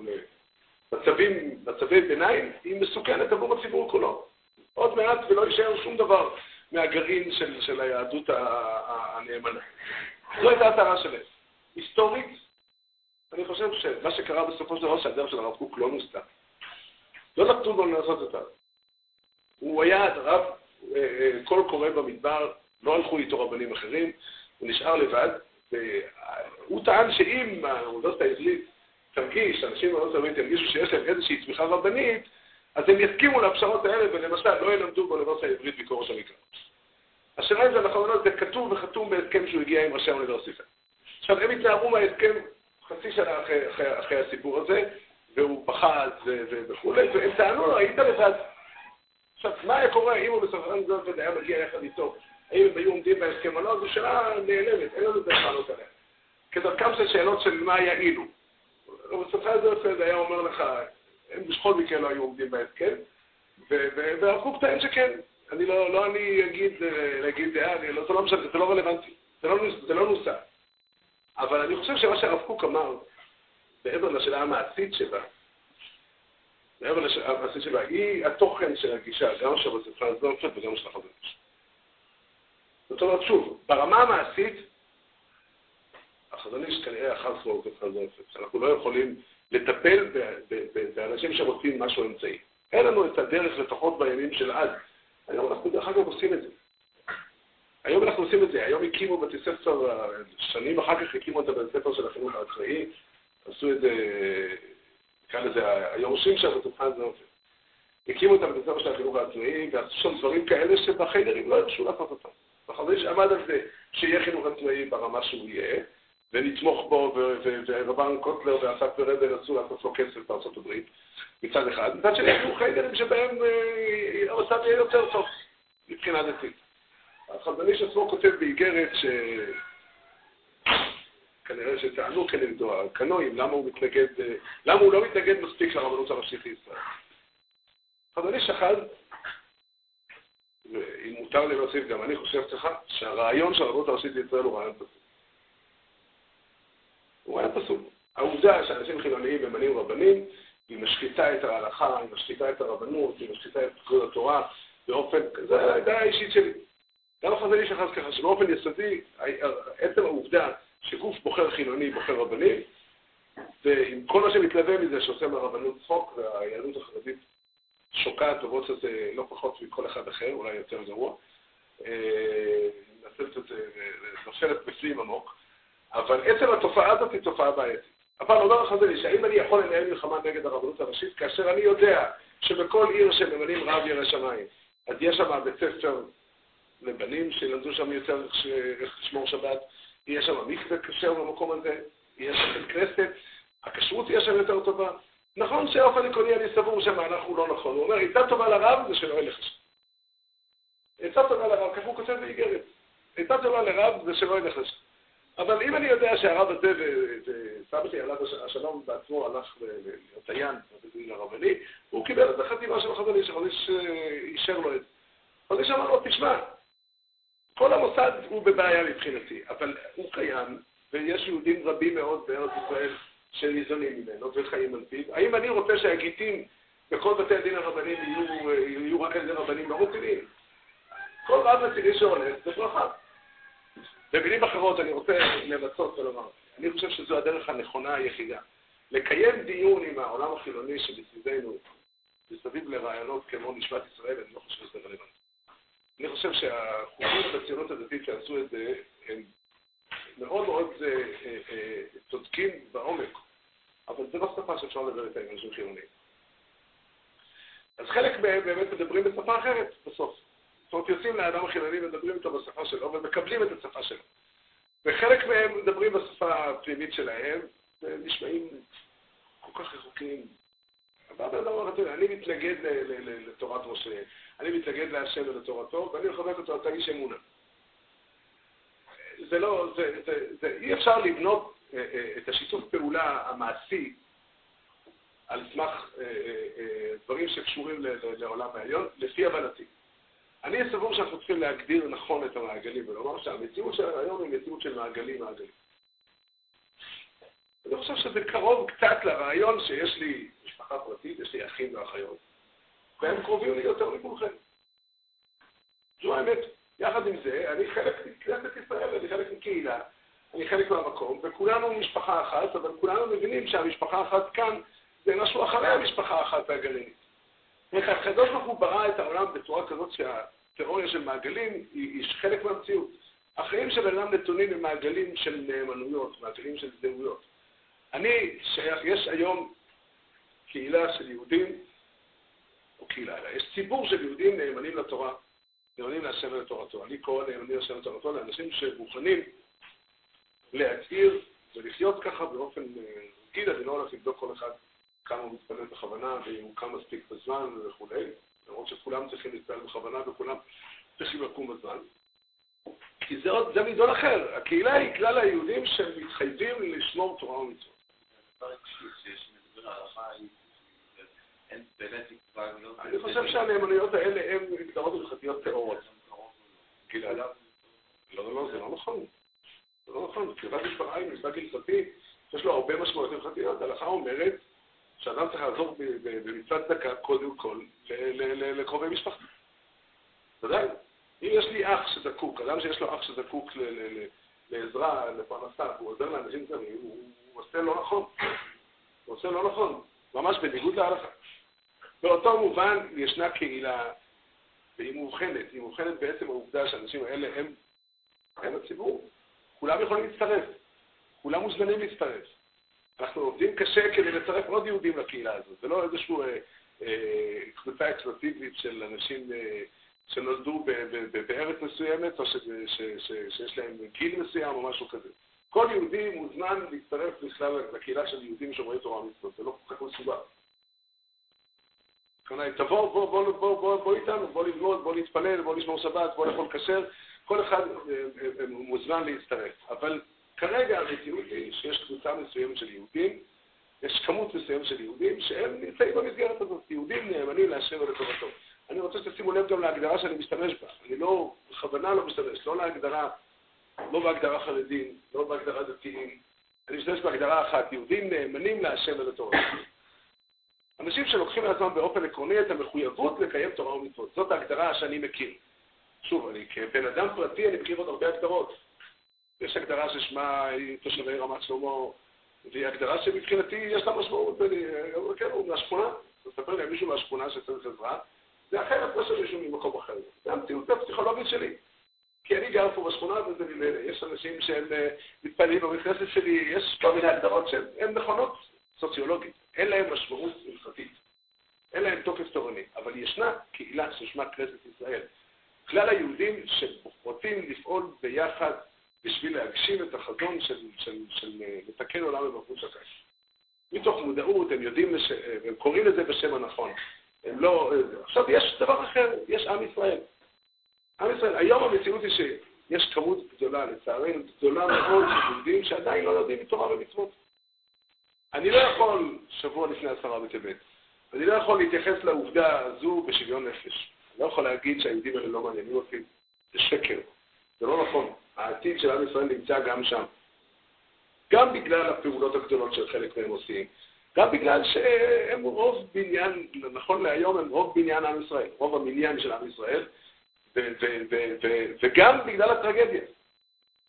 למצבי ביניים היא מסוכנת עבור הציבור כולו. עוד מעט ולא יישאר שום דבר מהגרעין של, של היהדות הנאמנה. זו הייתה הטענה שלהם. היסטורית, אני חושב שמה שקרה בסופו של דבר שהדרך של הרב קוק לא נוסתה. לא נתנו לו לעשות אותה. הוא היה רב, אה, אה, קול קורא במדבר, לא הלכו איתו רבנים אחרים, הוא נשאר לבד, והוא טען שאם האוניברסיטה העברית תרגיש, אנשים באוניברסיטה העברית ירגישו שיש להם איזושהי תמיכה רבנית, אז הם יסכימו לפשרות האלה, ולמשל לא ילמדו באוניברסיטה העברית ביקורת המקרא. השאלה אם זה נכון לא, זה כתוב וחתום בהסכם שהוא הגיע עם ראשי האוניברסיטה. עכשיו, הם התנערו מההסכם חצי שנה אחרי, אחרי, אחרי הסיפור הזה, והוא פחד וכולי, והם טענו לו, היית לבד. עכשיו, מה היה קורה אם הוא של דבר היה מגיע יחד איתו? האם הם היו עומדים בהסכם או לא? זו שאלה נעלמת, אין לנו דרך לענות עליה. כדרכם של שאלות של מה יעילו. בסופו של דבר היה אומר לך, הם בכל מקרה לא היו עומדים בהסכם, והרב קוק טוען שכן. אני לא, לא אני אגיד, אה, להגיד דעה, אני לא, זה לא משנה, זה לא רלוונטי, זה לא, זה לא נוסע. אבל אני חושב שמה שהרב קוק אמר, מעבר לשאלה המעשית שלה, מעבר לשאלה המעשית שלה, היא התוכן של הגישה, גם של בספרה הזאת וגם של החברים. זאת אומרת, שוב, ברמה המעשית, החזון איש כנראה אחר סבור בספרה הזאת, שאנחנו לא יכולים לטפל באנשים שרוצים משהו אמצעי. אין לנו את הדרך, לפחות בימים של אז. היום אנחנו דרך אגב עושים את זה. היום אנחנו עושים את זה. היום הקימו בתי ספר, שנים אחר כך הקימו את הבתי ספר של החינוך העצמאי, עשו את זה, נקרא לזה, היורשים של התופעה הזאת. הקימו את הבתי ספר של החינוך העצמאי, ועשו שם דברים כאלה שבחיידרים לא ירשו לעשות אותם. החבר עמד על זה שיהיה חינוך עצמאי ברמה שהוא יהיה, ונתמוך בו, ורבן קוטלר ואסף ורבל רצו לעשות לו כסף בארצות הברית, מצד אחד. מצד שני, היו חיידרים שבהם המצב יהיה יותר טוב מבחינה דתית. החזון איש עצמו כותב באיגרת ש... כנראה שטענו כנגדו הקנואים, למה הוא מתנגד, למה הוא לא מתנגד מספיק לרבנות הראשית לישראל. חזון איש אחד, ואם מותר לי להוסיף, גם אני חושב ככה, שהרעיון של הרבנות הראשית לישראל הוא רעיון פסוק. הוא היה פסול. העובדה שאנשים חילוניים ממנים רבנים, היא משחיתה את ההלכה, היא משחיתה את הרבנות, היא משחיתה את פקוד התורה באופן, זה הדעה האישית שלי. גם החזון איש אחר ככה, שבאופן יסודי, עצם העובדה שגוף בוחר חילוני בוחר רבנים, ועם כל מה שמתלווה מזה שעושה מהרבנות צחוק, והיהדות החרדית שוקעת הזה לא פחות מכל אחד אחר, אולי יותר גרוע, אה, נופלת בפנים עמוק, אבל עצם התופעה הזאת היא תופעה בעייתית. אבל אומר החזון איש, האם אני יכול לנהל מלחמה נגד הרבנות הראשית, כאשר אני יודע שבכל עיר שממנים רב ירא שמיים, אז יש שם בית ספר לבנים שילמדו שם יותר איך לשמור שבת, יהיה שם מקווה כשר במקום הזה, יהיה שם בית כנסת, הכשרות תהיה שם יותר טובה. נכון שאופן עקרוני אני סבור שהמהלך הוא לא נכון. הוא אומר, עצה טובה לרב זה שלא ילך לשם. עצה טובה לרב, כך הוא כותב באיגרת. עצה טובה לרב זה שלא ילך לשם. אבל אם אני יודע שהרב הזה, וסבא שלי עליו השלום בעצמו הלך להיות דיין הרבני, הוא קיבל את החתימה של החברי, שחברי אישר לו את זה. חברי שאמר לו, תשמע, כל המוסד הוא בבעיה מבחינתי, אבל הוא קיים, ויש יהודים רבים מאוד בארץ ישראל שניזונים ממנו וחיים על פיו. האם אני רוצה שהגיטים בכל בתי הדין הרבניים יהיו, יהיו רק על ידי רבנים רציניים? כל רב רציני שהולך זה ברכה. במילים אחרות אני רוצה למצות ולומר, אני חושב שזו הדרך הנכונה היחידה. לקיים דיון עם העולם החילוני שמסביבנו, מסביב לרעיונות כמו נשמת ישראל, אני לא חושב שזה רלוונטי. אני חושב שהחוקים בציונות הדתית שעשו את זה, הם מאוד מאוד אה, אה, אה, צודקים בעומק, אבל זה לא שפה שאפשר לדבר איתה עם אנשים חילוניים. אז חלק מהם באמת מדברים בשפה אחרת בסוף. זאת אומרת, יוצאים לאדם החילוני ומדברים איתו בשפה שלו ומקבלים את השפה שלו. וחלק מהם מדברים בשפה הפנימית שלהם, ונשמעים כל כך רחוקים. אני מתנגד לתורת משה, אני מתנגד להשם ולתורתו, ואני מחבק אותו, אתה איש אמונה. זה לא, זה, זה, זה, אי אפשר לבנות אה, אה, את השיתוף פעולה המעשי על סמך אה, דברים שקשורים לעולם העליון, לפי הבנתי. אני סבור שאנחנו צריכים להגדיר נכון את המעגלים ולומר שהמציאות של היום היא מציאות של מעגלים מעגלים. אני חושב שזה קרוב קצת לרעיון שיש לי משפחה פרטית, יש לי אחים ואחיות, והם קרובים לי יותר מכולכם. זו האמת. יחד עם זה, אני חלק מכנסת ישראל, אני חלק מקהילה, אני חלק מהמקום, וכולנו משפחה אחת, אבל כולנו מבינים שהמשפחה האחת כאן זה משהו אחרי המשפחה האחת והגרעינית. איך הקדוש ברוך הוא ברא את העולם בצורה כזאת שהתיאוריה של מעגלים היא, חלק מהמציאות. החיים של אדם נתונים במעגלים של נאמנויות, מעגלים של זהויות. אני שייך, יש היום קהילה של יהודים, או קהילה, אלא יש ציבור של יהודים נאמנים לתורה, נאמנים להשם ולתורתו. אני קורא נאמנים להשם ולתורתו לאנשים שמוכנים להצהיר ולחיות ככה באופן רגיל, אני לא הולך לבדוק כל אחד כמה הוא מתפלל בכוונה ואם הוא קם מספיק בזמן וכולי, למרות שכולם צריכים להתפלל בכוונה וכולם צריכים לקום בזמן. כי זה, זה מדון אחר, הקהילה היא כלל היהודים שמתחייבים לשמור תורה ומצוות. אני חושב שהנאמנויות האלה הן מגדרות הלכתיות טהורות. לא, לא, לא, זה לא נכון. זה לא נכון. משפחה היא משפט הלכתי, יש לו הרבה משמעויות הלכתיות. ההלכה אומרת שאדם צריך לעזור במצוות דקה, קודם כל, לקרובי משפחה. ודאי. אם יש לי אח שזקוק, אדם שיש לו אח שזקוק לעזרה, לפרנסה, הוא עוזר לאנשים זרים, הוא עושה לא נכון. הוא עושה לא נכון, ממש בניגוד להלכה. באותו מובן ישנה קהילה, והיא מאובחנת, היא מאובחנת בעצם העובדה שהאנשים האלה הם, הם הציבור. כולם יכולים להצטרף, כולם מוזמנים להצטרף. אנחנו עובדים קשה כדי לצרף עוד יהודים לקהילה הזאת. זה לא איזושהי אה, אה, קבוצה אקסקלוסיבית של אנשים אה, שנולדו בארץ מסוימת, או ש, ש, ש, שיש להם גיל מסוים או משהו כזה. כל יהודי מוזמן להצטרף בכלל לקהילה של יהודים שומרי תורה ומצוות, זה לא כל כך מסובך. תבוא, בוא, בוא, בוא, בוא, בוא איתנו, בוא ללמוד, בוא להתפלל, בוא לשמור שבת, בוא לאכול כשר, כל אחד אה, אה, מוזמן להצטרף. אבל כרגע המציאות היא שיש קבוצה מסוימת של יהודים, יש כמות מסוימת של יהודים שהם נמצאים במסגרת הזאת, יהודים נאמנים להשם ולטובתו. אני רוצה שתשימו לב גם להגדרה שאני משתמש בה. אני לא, בכוונה לא משתמש, לא להגדרה לא בהגדרה חרדים, לא בהגדרה דתיים. אני משתמש בהגדרה אחת, יהודים נאמנים להשם ולתורה. אנשים שלוקחים לעצמם באופן עקרוני את המחויבות לקיים תורה ומצוות. זאת ההגדרה שאני מכיר. שוב, אני כבן אדם פרטי, אני מכיר עוד הרבה הגדרות. יש הגדרה ששמה תושבי רמת שלמה, והיא הגדרה שמבחינתי יש לה משמעות. אני אומר, כן, הוא מהשכונה, מספר לי מישהו מהשכונה שצריך עזרה, זה אחרת מאשר מישהו ממקום אחר. זה המציאות הפסיכולוגית שלי. כי אני גר פה בשכונה וזה ממילא. יש אנשים שהם אה, מתפללים בבית כנסת שלי, יש כל מיני הגדרות שהן נכונות סוציולוגית. אין להן משמעות הלכתית. אין להן תוקף תורני. אבל ישנה קהילה ששמה כנסת ישראל. כלל היהודים שרוצים לפעול ביחד בשביל להגשים את החזון של, של, של, של אה, לתקן עולם במלכות הקש. מתוך מודעות, הם יודעים, לש... אה, הם קוראים לזה בשם הנכון. הם לא... עכשיו, יש דבר אחר, יש עם ישראל. עם ישראל, היום המציאות היא שיש כמות גדולה, לצערנו, גדולה מאוד של יהודים שעדיין לא יודעים מתורה ומצוות. אני לא יכול, שבוע לפני עשרה בטבת, אני לא יכול להתייחס לעובדה הזו בשוויון נפש. אני לא יכול להגיד שהיהודים האלה לא מעניינים אותי. זה שקר. זה לא נכון. העתיד של עם ישראל נמצא גם שם. גם בגלל הפעולות הגדולות שחלק מהם עושים, גם בגלל שהם רוב בניין, נכון להיום הם רוב בניין עם ישראל, רוב המניין של עם ישראל, וגם בגלל הטרגדיה.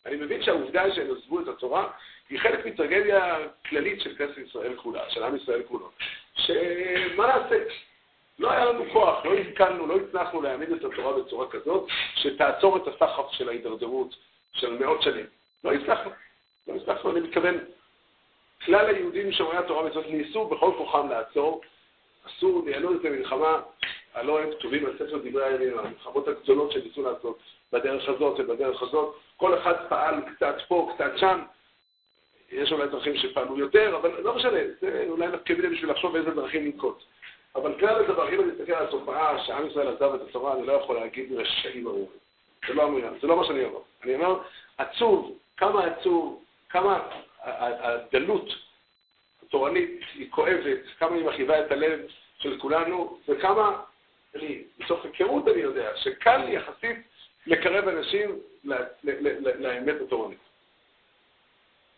אני מבין שהעובדה שהם עזבו את התורה היא חלק מטרגדיה כללית של כנסת ישראל כולה, של עם ישראל כולו. שמה נעשה? לא היה לנו כוח, לא השכלנו, לא הצלחנו להעמיד את התורה בצורה כזאת שתעצור את הסחף של ההידרדרות של מאות שנים. לא הצלחנו. לא הצלחנו, אני מתכוון, כלל היהודים שומרי התורה ומצוות ניסו בכל כוחם לעצור, עשו, ניהלו את המלחמה הלא הם כתובים על ספר דברי הימים, המלחמות הגדולות שניסו לעשות בדרך הזאת ובדרך הזאת. כל אחד פעל קצת פה, קצת שם. יש אולי דרכים שפעלו יותר, אבל לא משנה, זה אולי נקביל בשביל לחשוב איזה דרכים לנקוט. אבל כלל הדבר, אם אני מסתכל על התופעה שעם ישראל עזב את התורה, אני לא יכול להגיד רשעים ארורים. זה לא זה לא מה שאני אומר. אני אומר, עצוב, כמה עצוב, כמה הדלות התורנית היא כואבת, כמה היא מכאיבה את הלב של כולנו, וכמה, אני, מתוך היכרות אני יודע, שקל יחסית לקרב אנשים לאמת התורנית.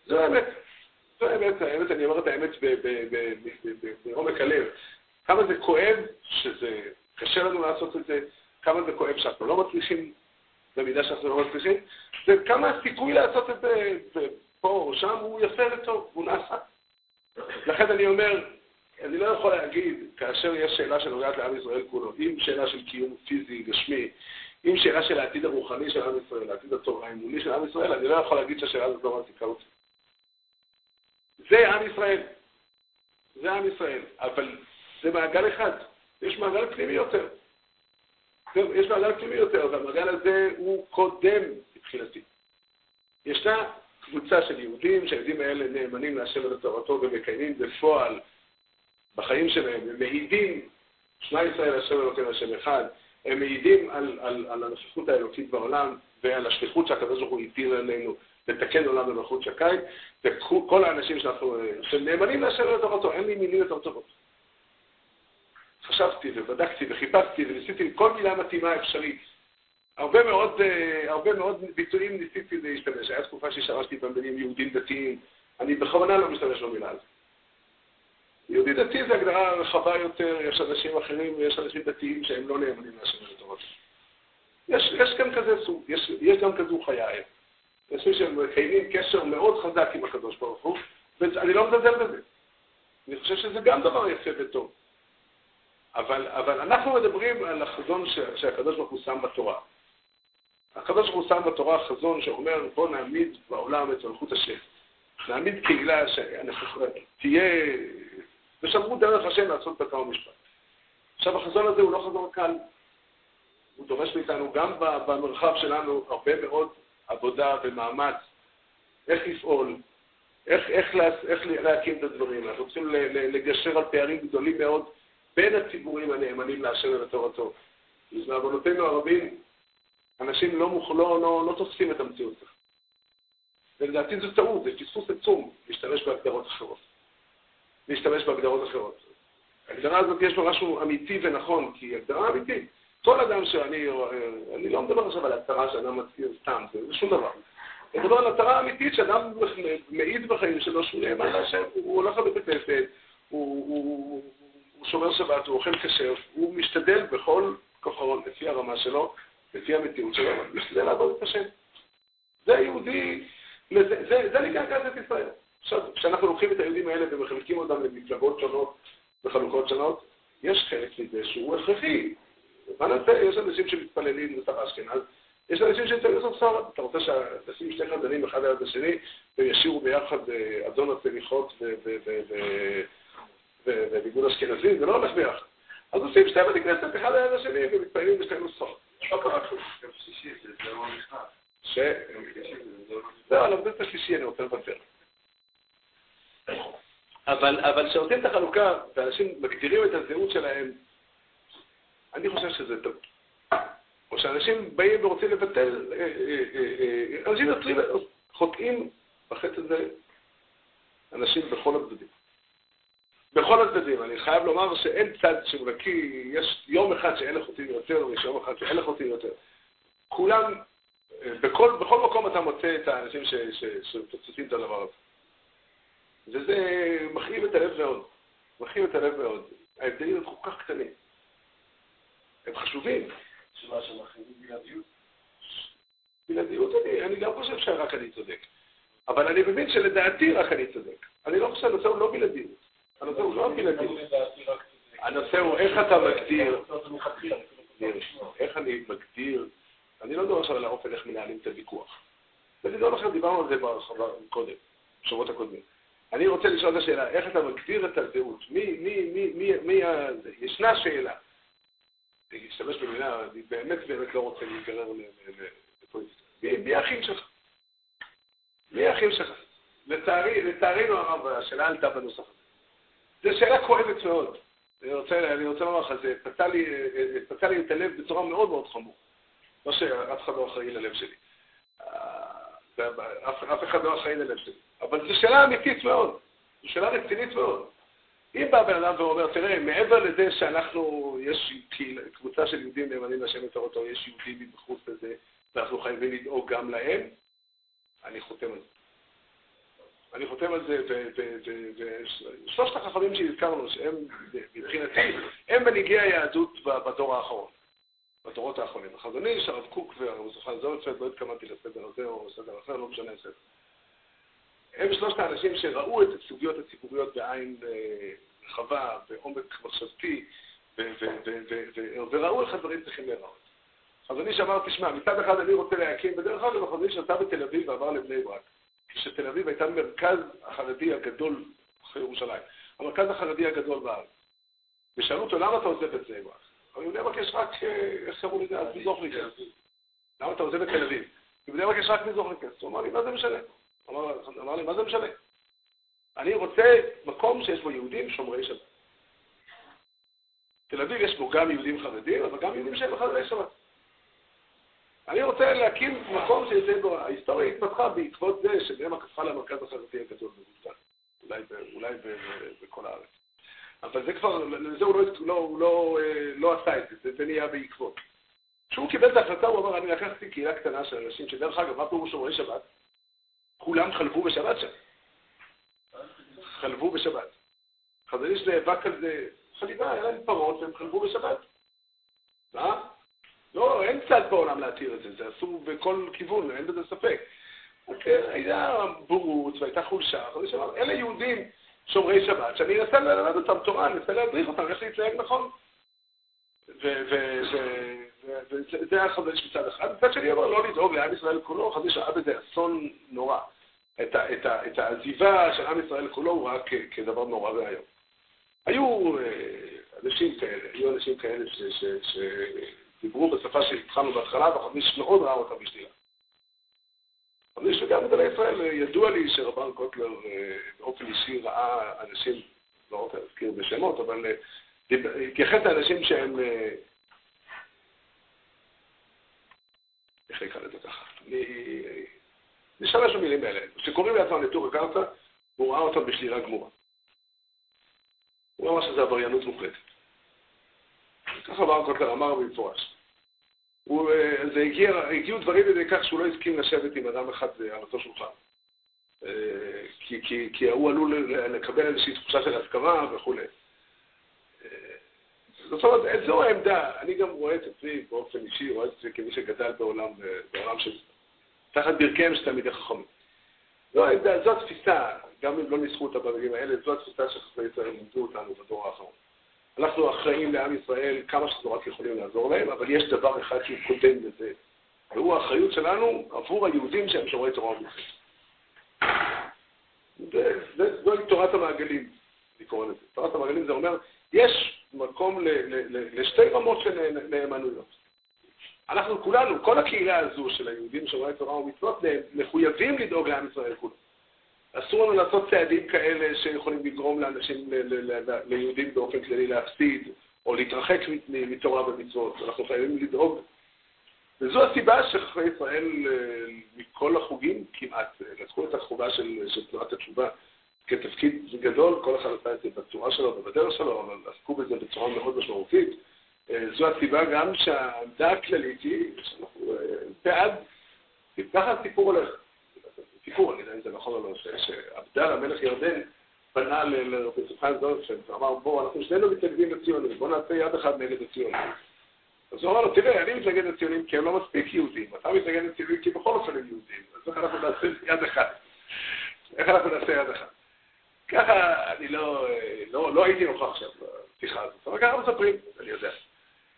זו האמת. זו האמת, האמת, אני אומר את האמת בעומק הלב. כמה זה כואב שזה קשה לנו לעשות את זה, כמה זה כואב שאנחנו לא מצליחים במידה שאנחנו לא מצליחים, וכמה הסיכוי לעשות את זה, פה או שם, הוא יפה וטוב, הוא נעשה. לכן אני אומר, אני לא יכול להגיד, כאשר יש שאלה שנוגעת לעם ישראל כולו, אם שאלה של קיום פיזי, גשמי, אם שאלה של העתיד הרוחני של עם ישראל, העתיד התורה האמוני של עם ישראל, אני לא יכול להגיד שהשאלה הזאת לא מעסיקה אותי. זה עם ישראל. זה עם ישראל. אבל זה מעגל אחד. יש מעגל פנימי יותר. יש מעגל פנימי יותר, והמעגל הזה הוא קודם מבחינתי. ישנה קבוצה של יהודים, שהיהודים האלה נאמנים להשם ולתורתו ומקיימים בפועל בחיים שלהם, הם מעידים, שמע ישראל השם אלוקינו השם אחד, הם מעידים על, על, על הנוכחות האלוקית בעולם ועל השליחות שהקדוש ברוך הוא הטיל עלינו לתקן עולם במלכות שקי, וכל האנשים שאנחנו, שנאמנים להשם ולתורתו, אין לי מילים יותר טובות. חשבתי ובדקתי וחיפשתי וניסיתי כל מילה מתאימה אפשרית. הרבה מאוד, uh, הרבה מאוד ביטויים ניסיתי להשתמש. הייתה תקופה שהשתמשתי במילים יהודים דתיים. אני בכוונה לא משתמש במילה הזאת. יהודי דתי זה הגדרה רחבה יותר, יש אנשים אחרים ויש אנשים דתיים שהם לא נאמנים להשם ולתורת. יש, יש גם כזה סוג, יש, יש גם כזו חיה. יש מי שמקיימים קשר מאוד חזק עם הקדוש ברוך הוא, ואני לא מזלזל בזה. אני חושב שזה גם דבר יפה וטוב. אבל, אבל אנחנו מדברים על החזון שהקדוש ברוך הוא שם בתורה. הקדוש ברוך הוא שם בתורה חזון שאומר, בוא נעמיד בעולם את מלכות השם. נעמיד קהילה שתהיה, ושמרו דרך השם לעשות בקר ומשפט. עכשיו, החזון הזה הוא לא חזון קל. הוא דורש מאיתנו גם במרחב שלנו הרבה מאוד עבודה ומאמץ, איך לפעול, איך, איך, לה, איך להקים את הדברים. אנחנו צריכים לגשר על פערים גדולים מאוד בין הציבורים הנאמנים להשם ולתורתו. בעוונותינו הרבים, אנשים לא, מוכ... לא, לא, לא תופסים את המציאות. ולדעתי זו טעות, זה פספוס עצום להשתמש בהגדרות אחרות. להשתמש בהגדרות אחרות. ההגדרה הזאת יש בה משהו אמיתי ונכון, כי היא הגדרה אמיתית. כל אדם שאני, אני לא מדבר עכשיו על הצהרה שאדם מצהיר סתם, זה שום דבר. אני מדבר על הצהרה אמיתית שאדם מעיד בחיים שלו שהוא נאמן להשם, הוא הולך לבית הכנסת, הוא, הוא, הוא שומר שבת, הוא אוכל כשר, הוא משתדל בכל כוחו, לפי הרמה שלו, לפי המציאות שלו, משתדל לעבוד את השם. זה יהודי, זה, נקרא כנסת ישראל. עכשיו, כשאנחנו לוקחים את היהודים האלה ומחלקים אותם למפלגות שונות וחלוקות שונות, יש חלק מזה שהוא הכרחי. מה נעשה? יש אנשים שמתפללים לשר אשכנז, יש אנשים שיוצאים לסוף ספרד. אתה רוצה שתשים שני חדרים אחד ליד השני, והם ישירו ביחד אה, אדון הסליחות וביגוד אשכנזי, זה לא הולך ביחד. אז עושים שתי בתי כנסת אחד ליד השני ומתפללים בשתי נוסחות. לא קרה כלום. ש... זהו, על הבית השלישי אני רוצה לוותר. אבל כשעושים את החלוקה ואנשים מגדירים את הזהות שלהם, אני חושב שזה טוב. או שאנשים באים ורוצים לבטל, אה, אה, אה, אנשים יוצרים, חוטאים בחטא הזה אנשים בכל הצדדים. בכל הצדדים. אני חייב לומר שאין צד שהוא נקי, יש יום אחד שאין לחוטאים יותר, ויש יום אחד שאין לחוטאים יותר. כולם, בכל, בכל מקום אתה מוצא את האנשים שתוצאים את הדבר הזה. וזה מכאיב את הלב מאוד. מכאיב את הלב מאוד. ההבדלים הם כל כך קטנים. הם חשובים. שמה שמכאיבים בלעדיות? בלעדיות, אני, אני גם חושב שרק אני צודק. אבל אני מבין שלדעתי רק אני צודק. אני לא חושב הוא לא בלעדיות. הנושא הוא לא בלעדיות. הנושא הוא איך אתה מגדיר, איך אני מגדיר, אני לא מדבר עכשיו על האופן איך מנהלים את הוויכוח. בגדול אחר דיברנו על זה ברחבה קודם, בשבועות הקודמים. אני רוצה לשאול את השאלה, איך אתה מגדיר את הזהות? מי, מי, מי, מי, מי, ישנה שאלה. להשתמש במילה, אני באמת באמת לא רוצה להיגרר לפוליטיקה. מי האחים שלך? מי האחים שלך? לצערי, לצערנו הרב, השאלה עלתה בנוסח הזה. זו שאלה כואבת מאוד. אני רוצה, אני רוצה לומר לך, זה פצע לי, פצע לי את הלב בצורה מאוד מאוד חמור. לא שאף אחד לא אחראי ללב שלי. אף, אף אחד לא אחראי ללב שלי. אבל זו שאלה אמיתית מאוד. זו שאלה רצינית מאוד. אם בא בן אדם ואומר, תראה, מעבר לזה שאנחנו, יש קבוצה של יהודים נאמנים לשם את אותו, יש יהודים מבחוץ לזה, ואנחנו חייבים לדאוג גם להם, אני חותם על זה. אני חותם על זה, ושלושת החכמים שהזכרנו, שהם, מבחינתי, הם מנהיגי היהדות בדור האחרון, בדורות האחרונים. החזון איש, הרב קוק והרב זוכן זולפלד, לא התכוונתי לסדר הזה או לסדר אחר, לא משנה הסדר. הם שלושת האנשים שראו את הסוגיות הציבוריות בעין אה, רחבה, בעומק מחשבתי, וראו איך הדברים צריכים להיראות. חזון איש אמר, תשמע, מצד אחד אני רוצה להקים, בדרך אגב, החזון איש עשה בתל אביב ועבר לבני ברק. כשתל אביב הייתה מרכז החרדי הגדול אחרי ירושלים, המרכז החרדי הגדול בארץ. ושאלו אותו, למה אתה עוזב את בני ברק? אבל בני ברק יש רק, אה, איך קראו לזה אז? מזוכניקס. למה אתה עוזב את תל אביב? בבני ברק יש רק מזוכניקס. הוא אמר לי, מה זה משנה? אמר לי, מה זה משנה? אני רוצה מקום שיש בו יהודים שומרי שבת. תל אביב יש בו גם יהודים חרדים, אבל גם יהודים שהם חרדי שבת. אני רוצה להקים מקום שיוצא בו, ההיסטוריה התפתחה בעקבות זה הפכה למרכז החרדי הגדול בגוש אולי, אולי בכל הארץ. אבל זה כבר, לזה הוא לא, לא, הוא לא, אה, לא עשה את זה, זה, נהיה בעקבות. כשהוא קיבל את ההחלטה, הוא אמר, אני לקחתי קהילה קטנה של אנשים, שדרך אגב, מה פירוש שומרי שבת? כולם חלבו בשבת שם. חלבו בשבת. חזון איש נאבק על זה, חליבה, היה להם פרות והם חלבו בשבת. מה? לא, אין צד בעולם להתיר את זה, זה אסור בכל כיוון, אין בזה ספק. היה בורות והייתה חולשה, אלה יהודים שומרי שבת, שאני אנסה ללמד אותם תורה, אני אנסה להדריך אותם איך להתנהג נכון. וזה היה חדש מצד אחד. מצד שני, אומר לא לדאוג לעם ישראל כולו, חדש ראה בזה אסון נורא. את, את, את העזיבה של עם ישראל כולו הוא ראה כדבר נורא ואיום. היו אה, אנשים כאלה, היו אנשים כאלה שדיברו בשפה שהתחלנו בהתחלה, וחמיש מאוד ראה אותה בשתילה. חמיש וגם גדולי ישראל, ידוע לי שרבן קוטלר אה, באופן אישי ראה אנשים, לא רוצה להזכיר בשמות, אבל אה, התייחס לאנשים שהם... איך נקרא לזה ככה? נשתמש במילים האלה, שקוראים לעצמם נטור הקרקע, והוא ראה אותם בשלילה גמורה. הוא אמר שזה עבריינות מוחלטת. ככה בר קוטלר אמר במפורש. אה, הגיעו דברים לידי כך שהוא לא הסכים לשבת עם אדם אחד על אותו שולחן. אה, כי, כי, כי הוא עלול לקבל איזושהי תחושה של הסכמה וכולי. אה, זאת אומרת, זו העמדה. אני גם רואה את עצמי באופן אישי, רואה את עצמי כמי שגדל בעולם, בעולם של תחת ברכיהם של תלמידי חכמים. זו, זו התפיסה, גם אם לא ניסחו אותה במילים האלה, זו התפיסה שחכמי ישראל לימדו אותנו בדור האחרון. אנחנו אחראים לעם ישראל כמה שאנחנו רק יכולים לעזור להם, אבל יש דבר אחד שהוא קודם לזה, והוא האחריות שלנו עבור היהודים שהם שומרי תורה ומלכים. זוהי תורת המעגלים, אני קורא לזה. תורת המעגלים זה אומר, יש מקום לשתי רמות של נאמנויות. אנחנו כולנו, כל הקהילה הזו של היהודים שומרי תורה ומצוות, מחויבים לדאוג לעם ישראל כולו. אסור לנו לעשות צעדים כאלה שיכולים לגרום לאנשים, ליהודים באופן כללי להפסיד, או להתרחק מתורה ומצוות. אנחנו חייבים לדאוג. וזו הסיבה שחכמי ישראל, אה, מכל החוגים כמעט, לקחו את החובה של, של תנועת התשובה כתפקיד גדול, כל אחד עשה את זה בצורה שלו ובדרך שלו, אבל עסקו בזה בצורה מאוד משמעותית. אה, זו הסיבה גם שהעמדה הכללית היא שאנחנו אה, בעד, ככה הסיפור הולך. או לא, שעבדאללה, מלך ירדן, פנה לרבי סוכן זולפשן ואמר, בוא, אנחנו שנינו מתנגדים לציונים, בוא נעשה יד אחת נגד הציונים. אז הוא אמר לו, תראה, אני מתנגד לציונים כי הם לא מספיק יהודים, אתה מתנגד לציונים כי בכל אופן הם יהודים, אז איך אנחנו נעשה יד אחת? איך אנחנו נעשה יד אחת? ככה אני לא, לא, לא הייתי נוכח עכשיו בפתיחה הזאת, אבל ככה מספרים, אני יודע.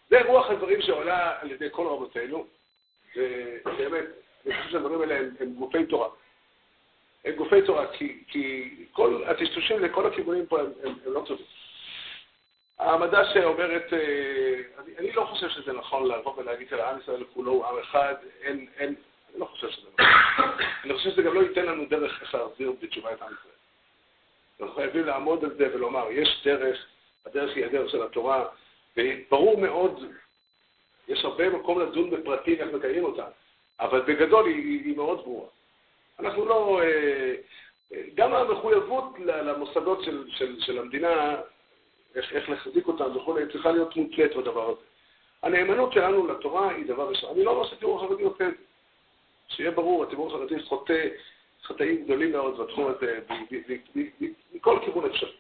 זה רוח הדברים שעולה על ידי כל רבותינו, ובאמת, אני חושב שהדברים האלה הם, הם גופי תורה. הם גופי תורה, כי, כי כל הטשטושים לכל הכיוונים פה הם, הם, הם לא טובים. העמדה שאומרת, אה, אני, אני לא חושב שזה נכון לבוא ולהגיד שלעם ישראל כולו הוא עם אחד, אין, אין, אני לא חושב שזה נכון. אני חושב שזה גם לא ייתן לנו דרך איך להחזיר בתשובה את עם ישראל. אנחנו חייבים לעמוד על זה ולומר, יש דרך הדרך היא הדרך של התורה, וברור מאוד, יש הרבה מקום לדון בפרטים איך מקיים אותה, אבל בגדול היא, היא מאוד ברורה. אנחנו לא... אה, גם המחויבות למוסדות של, של, של המדינה, איך, איך להחזיק אותם וכולי, צריכה להיות מותלית בדבר הזה. הנאמנות שלנו לתורה היא דבר ראשון. אני לא אומר שהציבור החרדי עושה את זה. שיהיה ברור, הציבור החרדי חוטא חטאים גדולים מאוד בתחום הזה, מכל כיוון אפשרי.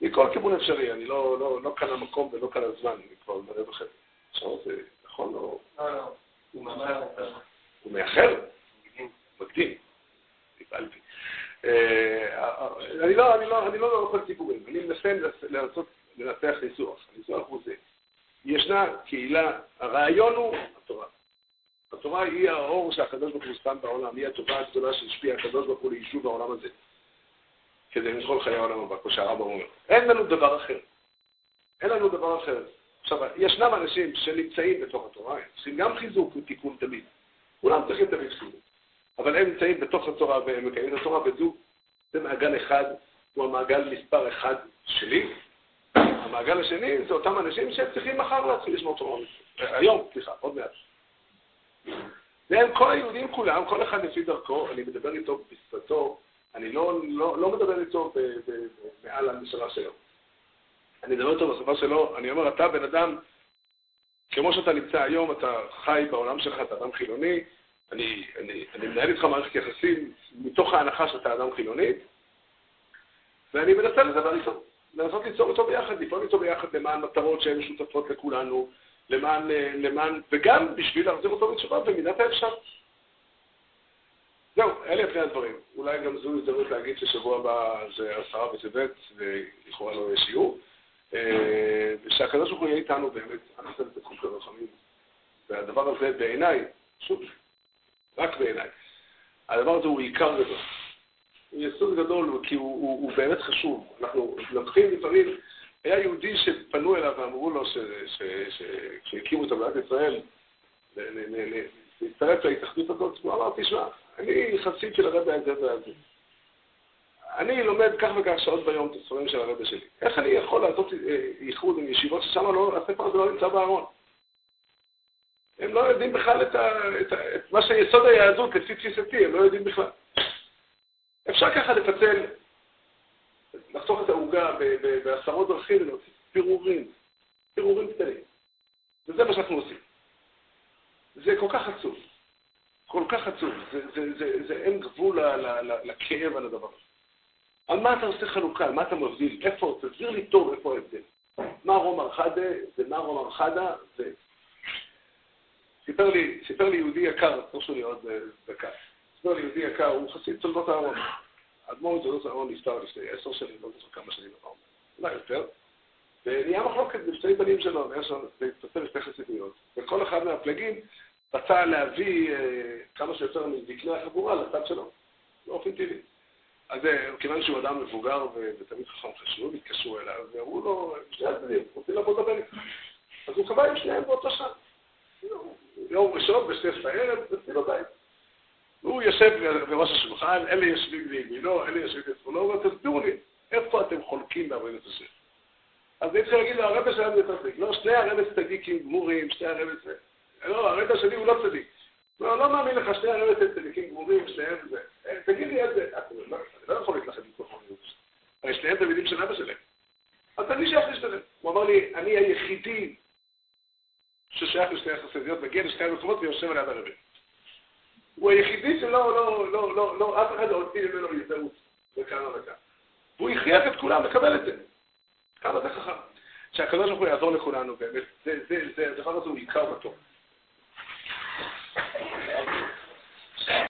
מכל כיוון אפשרי, אני לא, לא, לא כאן המקום ולא כאן הזמן, אני כבר מראה בכם. עכשיו זה נכון לא? לא, לא. הוא מאחר. הוא מאחר? מקדים. נפעלתי. אה, אני לא, אני לא, אני לא יכול סיפורים, אני מנסה לנסות לנתח ניסוח. הניסוח הוא זה. ישנה קהילה, הרעיון הוא התורה. התורה היא האור שהקדוש ברוך הוא שם בעולם, היא הטובה הגדולה שהשפיעה הקדוש ברוך הוא ליישוב העולם הזה, כדי לכל חיי העולם הבא, כמו שהרב אומר. אין לנו דבר אחר. אין לנו דבר אחר. עכשיו, ישנם אנשים שנמצאים בתוך התורה, צריכים גם חיזוק ותיקון תמיד. כולם צריכים תמיד חיזוק. אבל הם נמצאים בתוך התורה והם מקיימים את התורה, וזו, זה מעגל אחד, הוא המעגל מספר אחד שלי. המעגל השני זה אותם אנשים שצריכים מחר להתחיל לשמור תורה. היום, סליחה, עוד מעט. והם כל היהודים כולם, כל אחד לפי דרכו, אני מדבר איתו בשפתו, אני לא, לא, לא מדבר איתו ב, ב, ב, מעל המשלה שלו. אני מדבר איתו בשפה שלו, אני אומר, אתה בן אדם, כמו שאתה נמצא היום, אתה חי בעולם שלך, אתה אדם חילוני, אני, אני, אני מנהל איתך מערכת יחסים מתוך ההנחה שאתה אדם חילוני, ואני מנסה לדבר איתו, לנסות ליצור איתו ביחד, לפעול איתו ביחד למען מטרות שהן משותפות לכולנו, למען, למען, וגם בשביל להחזיר אותו בתשובה במידת האפשר. זהו, אלה פני הדברים. אולי גם זו הזדמנות להגיד ששבוע הבא זה עשרה בטבת, ולכאורה לא יהיה שיעור, אה, ושהקדוש ברוך הוא יהיה איתנו באמת, אנחנו נעשה את זה חוק הרחמים. והדבר הזה בעיניי, שוב, רק בעיניי, הדבר הזה הוא עיקר גדול. הוא יסוד גדול כי הוא, הוא, הוא באמת חשוב. אנחנו לוקחים לפעמים היה יהודי שפנו אליו ואמרו לו שכשהקימו את מדינת ישראל, להצטרף להתאחדות הזאת, הוא אמר, תשמע, אני חסיד של הרבי הזה והזה. אני לומד כך וכך שעות ביום את הספרים של הרבי שלי. איך אני יכול לעשות אה, איחוד עם ישיבות ששם לא, הספר הזה לא נמצא בארון? הם לא יודעים בכלל את, ה, את, ה, את מה שיסוד היהדות, לפי תפיסתי, הם לא יודעים בכלל. אפשר ככה לפצל לחתוך את העוגה בעשרות דרכים ולהוציא פירורים, פירורים קטנים. וזה מה שאנחנו עושים. זה כל כך עצוב. כל כך עצוב. זה, זה, זה, זה אין גבול לכאב על הדבר הזה. על מה אתה עושה חלוקה? על מה אתה מבדיל? איפה? תסביר לי טוב איפה ההבדל. מה רום ארחדה ומה רום ארחדה ו... סיפר לי, סיפר לי יהודי יקר, תרשו לי עוד אה, דקה. סיפר לי יהודי יקר, הוא חסיד תולדות הארון. האדמו"ר ג'לוס אהרון נפטר לפני עשר שנים, לא זוכר כמה שנים עבר, אולי יותר, ונהיה מחלוקת בין שני בנים שלו, ויש לו להתפצל לשתי חסידויות, וכל אחד מהפלגים רצה להביא אה, כמה שיותר מזקני החבורה לצד שלו, באופן טבעי. אז אה, כיוון שהוא אדם מבוגר ותמיד חכם חשוב, התקשרו אליו, ואמרו לו, שני הצדדים, רוצים לבוא לדבר איתך. אז הוא קבע עם שניהם באותו שעה. יום ראשון בשתי בערב, אצלי בבית. והוא יושב בראש השולחן, אלה יושבים לימינו, אלה יושבים לשמאלו, הוא אומר, תסבירו לי, איפה אתם חולקים בעבודת השם? אז אני צריך להגיד לו, הרבה שלנו יותר צדיק. לא, שני הרבס צדיקים גמורים, שני הרבס... לא, הרבס שלי הוא לא צדיק. לא, לא מאמין לך, שני הרבס הם צדיקים גמורים, שניהם זה. אה, תגיד לי איזה... אני לא יכול להתלכד עם כוחניות. הרי שניהם תלמידים של אבא שלהם. אז אני שייך להשתלם. הוא אמר לי, אני היחידי ששייך לשתי החסידיות, מגיע לשתי המקומות ויושב על יד הרבי. הוא היחידי שלא, לא, לא, לא, לא, אף אחד לא הוציא ממנו הזדהות וכמה וכמה. והוא הכריח את כולם לקבל את זה. כמה זה חכם. שהקדוש ברוך הוא יעזור לכולנו באמת, זה, זה, זה, הדבר הזה הוא עיקר בתור.